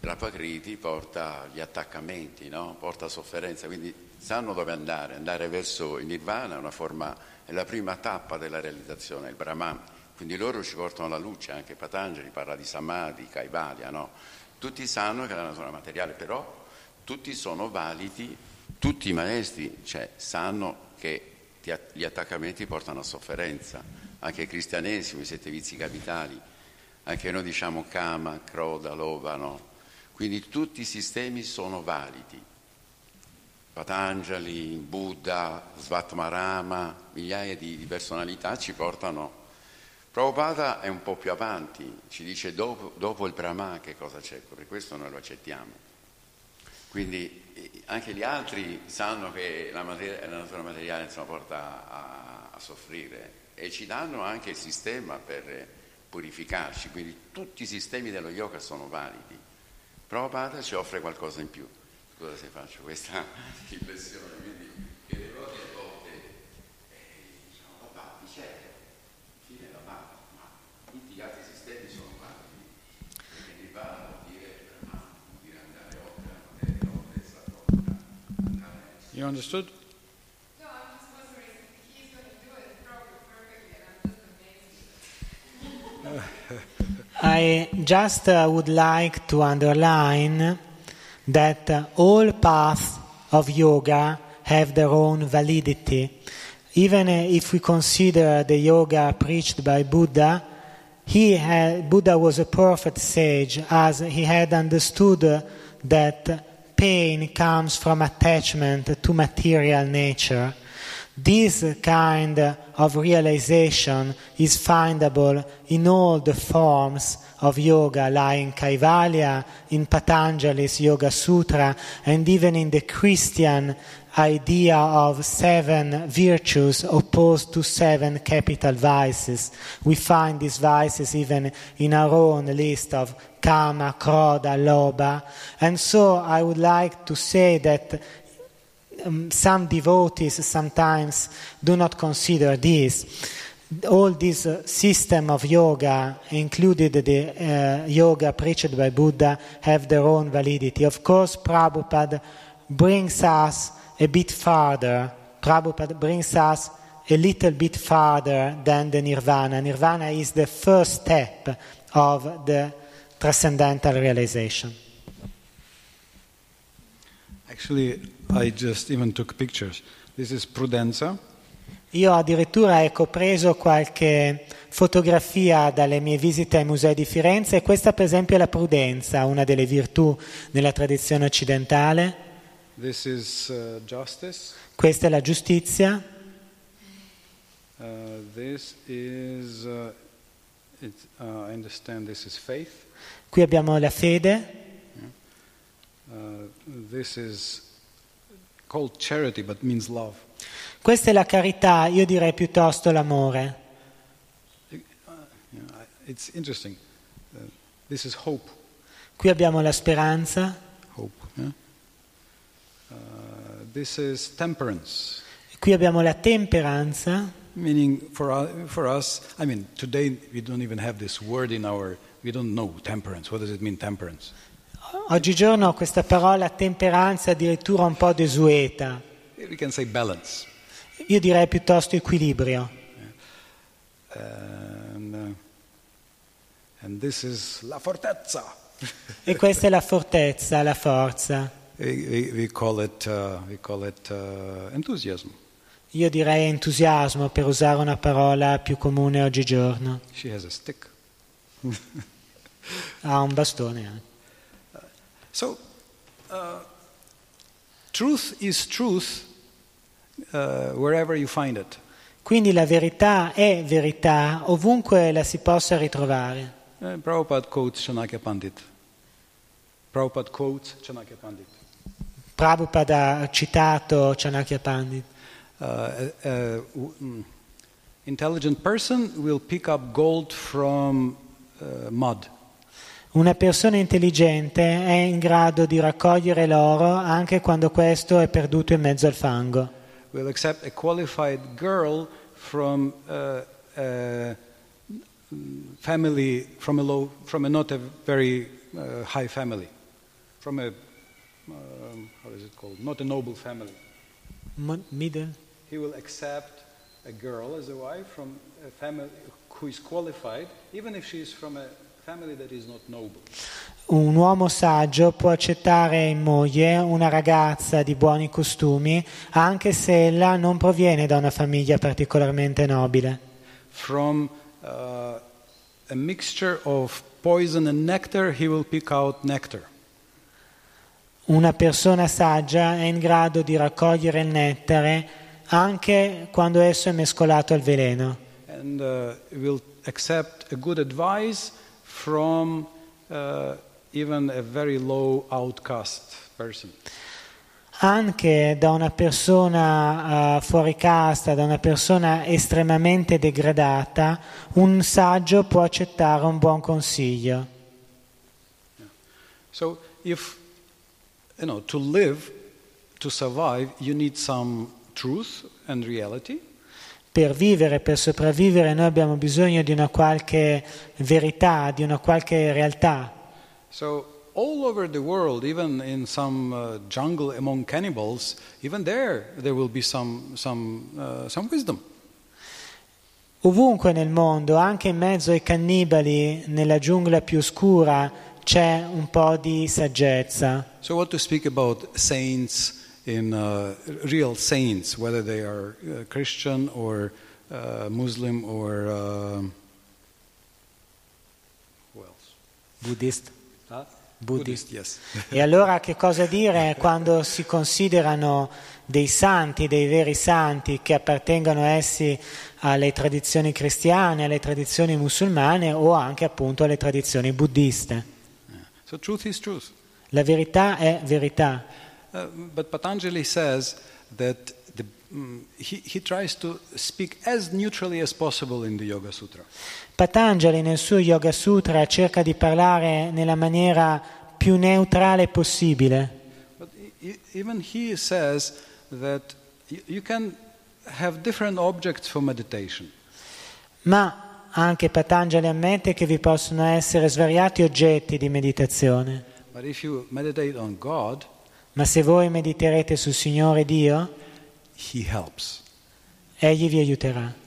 la l'apacriti porta gli attaccamenti, no? porta sofferenza, quindi sanno dove andare, andare verso il nirvana è, forma, è la prima tappa della realizzazione, il brahman, quindi loro ci portano alla luce, anche Patanjali parla di samadhi, kaivalya, no? Tutti sanno che la natura materiale, però tutti sono validi, tutti i maestri cioè, sanno che gli attaccamenti portano a sofferenza, anche il cristianesimo, i sette vizi capitali, anche noi diciamo Kama, Kroda, Lova, no? Quindi tutti i sistemi sono validi. Patanjali, Buddha, Svatmarama, migliaia di, di personalità ci portano. Prabhupada è un po' più avanti, ci dice dopo, dopo il Brahma che cosa c'è, per questo noi lo accettiamo. Quindi eh, anche gli altri sanno che la, materia- la natura materiale insomma, porta a, a soffrire e ci danno anche il sistema per purificarci, quindi tutti i sistemi dello yoga sono validi. Prabhupada ci offre qualcosa in più. Scusa se faccio questa <laughs> riflessione, You understood? No, I'm just wondering he's going to do it probably perfectly, I'm just amazed. <laughs> I just uh, would like to underline that uh, all paths of yoga have their own validity. Even uh, if we consider the yoga preached by Buddha, he had, Buddha was a perfect sage as he had understood uh, that pain comes from attachment to material nature. This kind of realization is findable in all the forms of yoga, like in Kaivalya, in Patanjali's Yoga Sutra, and even in the Christian idea of seven virtues opposed to seven capital vices. We find these vices even in our own list of Kama, Kroda, Loba. And so I would like to say that um, some devotees sometimes do not consider this. All this uh, system of yoga, included the uh, yoga preached by Buddha, have their own validity. Of course, Prabhupada brings us a bit farther. Prabhupada brings us a little bit farther than the nirvana. Nirvana is the first step of the transcendental realization. Actually, I just even took pictures. This is Prudenza. Io addirittura ecco, ho preso qualche fotografia dalle mie visite ai musei di Firenze e questa per esempio è la prudenza, una delle virtù nella tradizione occidentale. Is uh. Questa è la giustizia, Uh, is, uh, it, uh, qui abbiamo la fede, Uh, this is called charity, but means love. Questa è la carità, io direi piuttosto l'amore. It's interesting. Uh, this is hope. Qui abbiamo la speranza, Hope. yeah? Uh, this is temperance, qui abbiamo la temperanza, meaning for, for us, I mean, today we don't even have this word in our, we don't know temperance. What does it mean, temperance? oggigiorno questa parola temperanza è addirittura un po' desueta, We can say balance. Io direi piuttosto equilibrio. And, uh, and. <laughs> E questa è la fortezza, la forza. We, we, call it, uh, we call it uh, enthusiasm. Io direi entusiasmo per usare una parola più comune oggigiorno. She has a stick. <laughs> Ha un bastone anche. So, uh, truth is truth uh, wherever you find it. Quindi la verità è verità ovunque la si possa ritrovare. Uh, Prabhupada quotes Chanakya Pandit. Prabhupada quotes Chanakya Pandit. Prabhupada ha citato Chanakya Pandit. Uh, uh, mm, intelligent person will pick up gold from uh, mud. Una persona intelligente è in grado di raccogliere l'oro anche quando questo è perduto in mezzo al fango. Will accept a qualified girl from uh, a mm, family, from a low, from a not a very uh, high family, from a, um, how is it called? Not a noble family. Middle? He will accept a girl as a wife from a family who is qualified, even if she is from a family that is not noble. Un uomo saggio può accettare in moglie una ragazza di buoni costumi anche se ella non proviene da una famiglia particolarmente nobile. From uh, a mixture of poison and nectar, he will pick out nectar. Una persona saggia è in grado di raccogliere il nettare anche quando esso è mescolato al veleno and uh, will accept a good advice from uh, even a very low outcast person. anche da una persona eh, fuori casta, da una persona estremamente degradata, un saggio può accettare un buon consiglio. So, if you know to live, to survive, you need some truth and reality, Per vivere, per sopravvivere, noi abbiamo bisogno di una qualche verità, di una qualche realtà. So all over the world, even in some uh, jungle among cannibals, even there there will be some some uh, some wisdom. Ovunque nel mondo, anche in mezzo ai cannibali, nella giungla più scura, c'è un po' di saggezza. So what to speak about saints in uh, real saints, whether they are uh, Christian or uh, Muslim or um who else? Buddhist. Buddhist. yes. E allora che cosa dire quando si considerano dei santi, dei veri santi che appartengono essi alle tradizioni cristiane, alle tradizioni musulmane o anche appunto alle tradizioni buddiste? so truth is truth. La verità è verità. Uh, but Patanjali says that the, mm, he, he tries to speak as neutrally as possible in the Yoga Sutra. Patanjali nel suo Yoga Sutra cerca di parlare nella maniera più neutrale possibile. Even he says that you, can have different objects for meditation. Ma anche Patanjali ammette che vi possono essere svariati oggetti di meditazione. But if you meditate on God, Ma se voi mediterete sul Signore Dio. Egli vi aiuterà.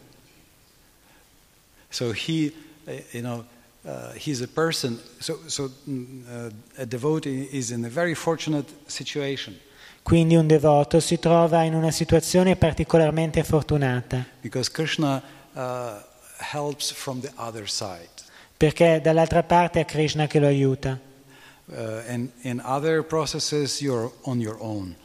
So He, uh, you know, uh, He's a person. So, so mm, uh, a devotee is in a very fortunate situation Quindi un devoto si trova in una situazione particolarmente fortunata, because Krishna uh, helps from the other side. perché dall'altra parte è Krishna che lo aiuta, Uh, and in other processes, you're on your own.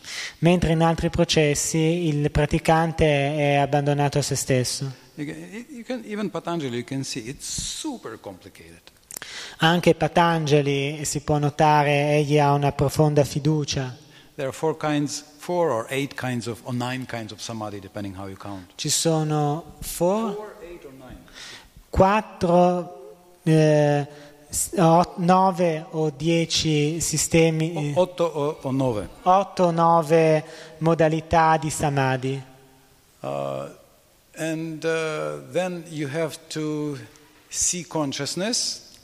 mentre in altri processi il praticante è abbandonato a se stesso. You can, you can, even Patanjali, you can see it's super complicated. Anche Patanjali si può notare, egli ha una profonda fiducia. There are four kinds, four or eight kinds of, or nine kinds of samadhi, depending how you count. Ci sono four, Four, eight, or nine. quattro, eh, o- nove o dieci sistemi, eh, O- Otto o, o nove. otto o nove modalità di samadhi. Uh, and uh, then you have to see consciousness.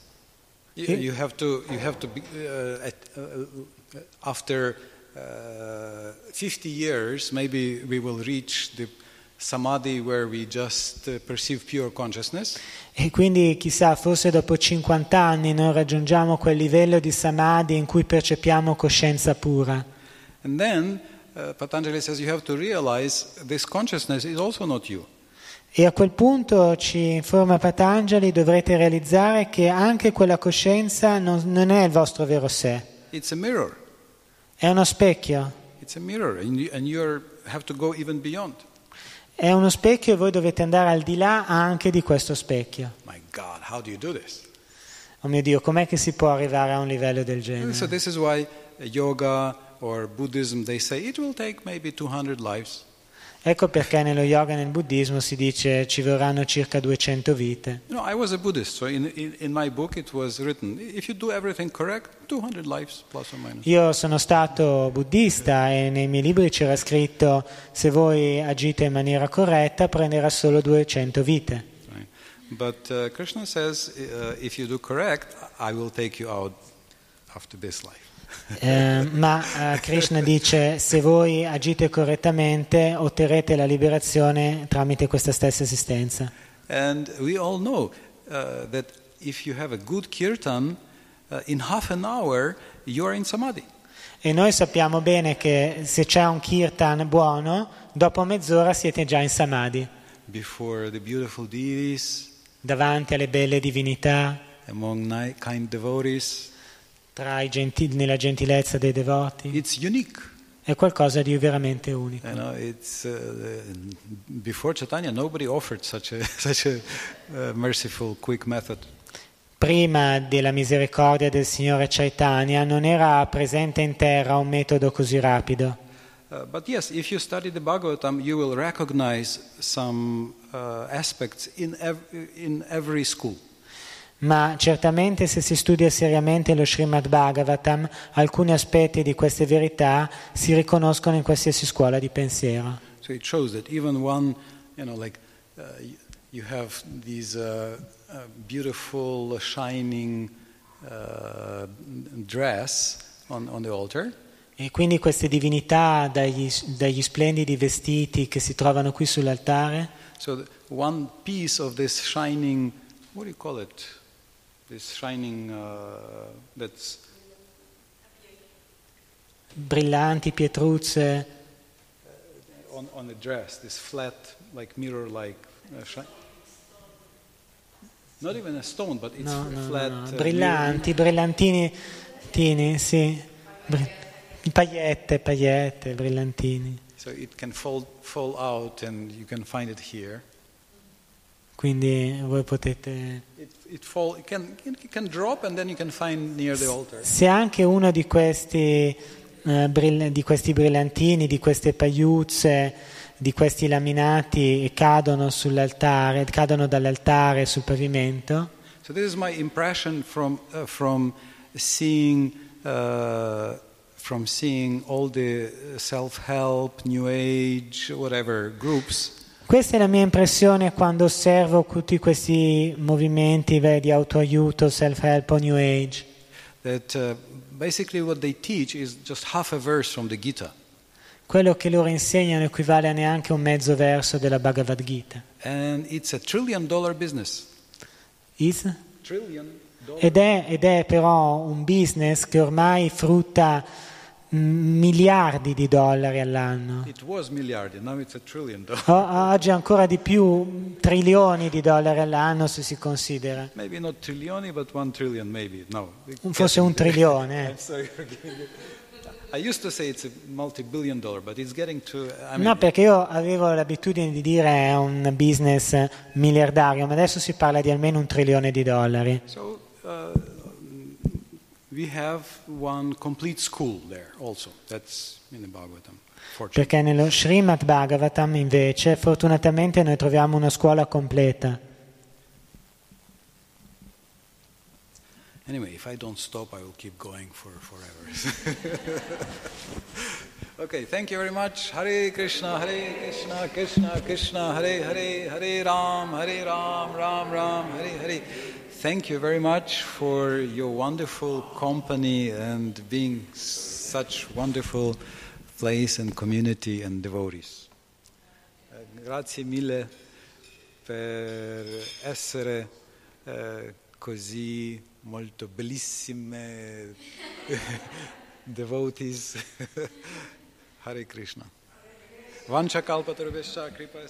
You, you have to, you have to be, uh, at, uh, after uh, 50 years, maybe we will reach the samadhi where we just uh, perceive pure consciousness. E quindi chissà, forse dopo 50 anni noi raggiungiamo quel livello di samadhi in cui percepiamo coscienza pura. And then uh, Patanjali says you have to realize this consciousness is also not you. E a quel punto ci informa Patanjali, dovrete realizzare che anche quella coscienza non, non è il vostro vero sé, è uno specchio. È uno specchio e voi dovete andare al di là anche di questo specchio. My God, how do you do this? Oh mio Dio, com'è che si può arrivare a un livello del genere? so this is why yoga or Buddhism they say it will take maybe 200 lives. Ecco perché nello yoga e nel buddismo si dice ci vorranno circa 200 vite. Know, I was a Buddhist, so in, in, in my book it was written if you do everything correct, 200 lives plus or minus. Io sono stato buddista e nei miei libri c'era scritto se voi agite in maniera corretta prenderà solo 200 vite. Right? But uh, Krishna says uh, if you do correct, I will take you out after this life. Eh, ma Krishna dice se voi agite correttamente otterrete la liberazione tramite questa stessa esistenza. And we all know uh, that if you have a good kirtan, uh, in half an hour you are in samadhi. E noi sappiamo bene che se c'è un kirtan buono, dopo mezz'ora siete già in samadhi, deities, davanti alle belle divinità, among kind devotees, tra i genti- nella gentilezza dei devoti. È qualcosa di veramente unico. You know, it's uh, before Chaitanya, nobody offered such a <laughs> such a uh, merciful, quick method. Prima della misericordia del Signore Chaitanya non era presente in terra un metodo così rapido. Uh, but yes, if you study the Bhagavatam, you will recognize some uh, aspects in ev- in every school. Ma certamente se si studia seriamente lo Srimad Bhagavatam, alcuni aspetti di queste verità si riconoscono in qualsiasi scuola di pensiero. So it shows that even one, you know, like uh, you, have these uh, uh, beautiful, shining uh, dress on, on the altar. E quindi queste divinità dagli, dagli splendidi vestiti che si trovano qui sull'altare, So one piece of this shining, what do you call it? This shining uh, that's brillanti, pietruzze, on, on the dress, this flat, like mirror-like uh, shi- Not even a stone, but it's no, no, no, flat. no, uh, brillanti, brillantini, tini, sì, bri- pagliette, pagliette, brillantini. So it can fall, fall out and you can find it here. Quindi voi potete... It, it, fall, it, can. Se anche uno di questi, eh, brill- di questi brillantini, di queste pagliuzze, di questi laminati cadono sull'altare, cadono dall'altare sul pavimento, So this is my impression from, uh, from seeing, uh, from seeing all the self-help, New Age, whatever groups. Questa è la mia impressione quando osservo tutti questi movimenti beh, di autoaiuto, self-help New Age. That uh. Quello che loro insegnano equivale a neanche un mezzo verso della Bhagavad Gita. Ed è, ed è però un business che ormai frutta miliardi di dollari all'anno. O- oggi ancora di più, trilioni di dollari all'anno se si considera. Maybe. No. Forse un trilione. eh. <laughs> No, perché io avevo l'abitudine di dire è un business miliardario, ma adesso si parla di almeno un trilione di dollari. So uh, Perché nello Srimad Bhagavatam invece fortunatamente noi troviamo una scuola completa. Anyway, if I don't stop, I will keep going for forever. <laughs> okay, thank you very much. Hare Krishna, Hare Krishna, Krishna Krishna, Hare Hare, Hare Ram, Hare Ram, Ram Ram, Hare Hare. Thank you very much for your wonderful company and being such wonderful place and community and devotees. Eh, Grazie mille per essere eh, così molto bellissime <laughs> devotees. <laughs> Hare Krishna. Vancha kalpatarvesha kripa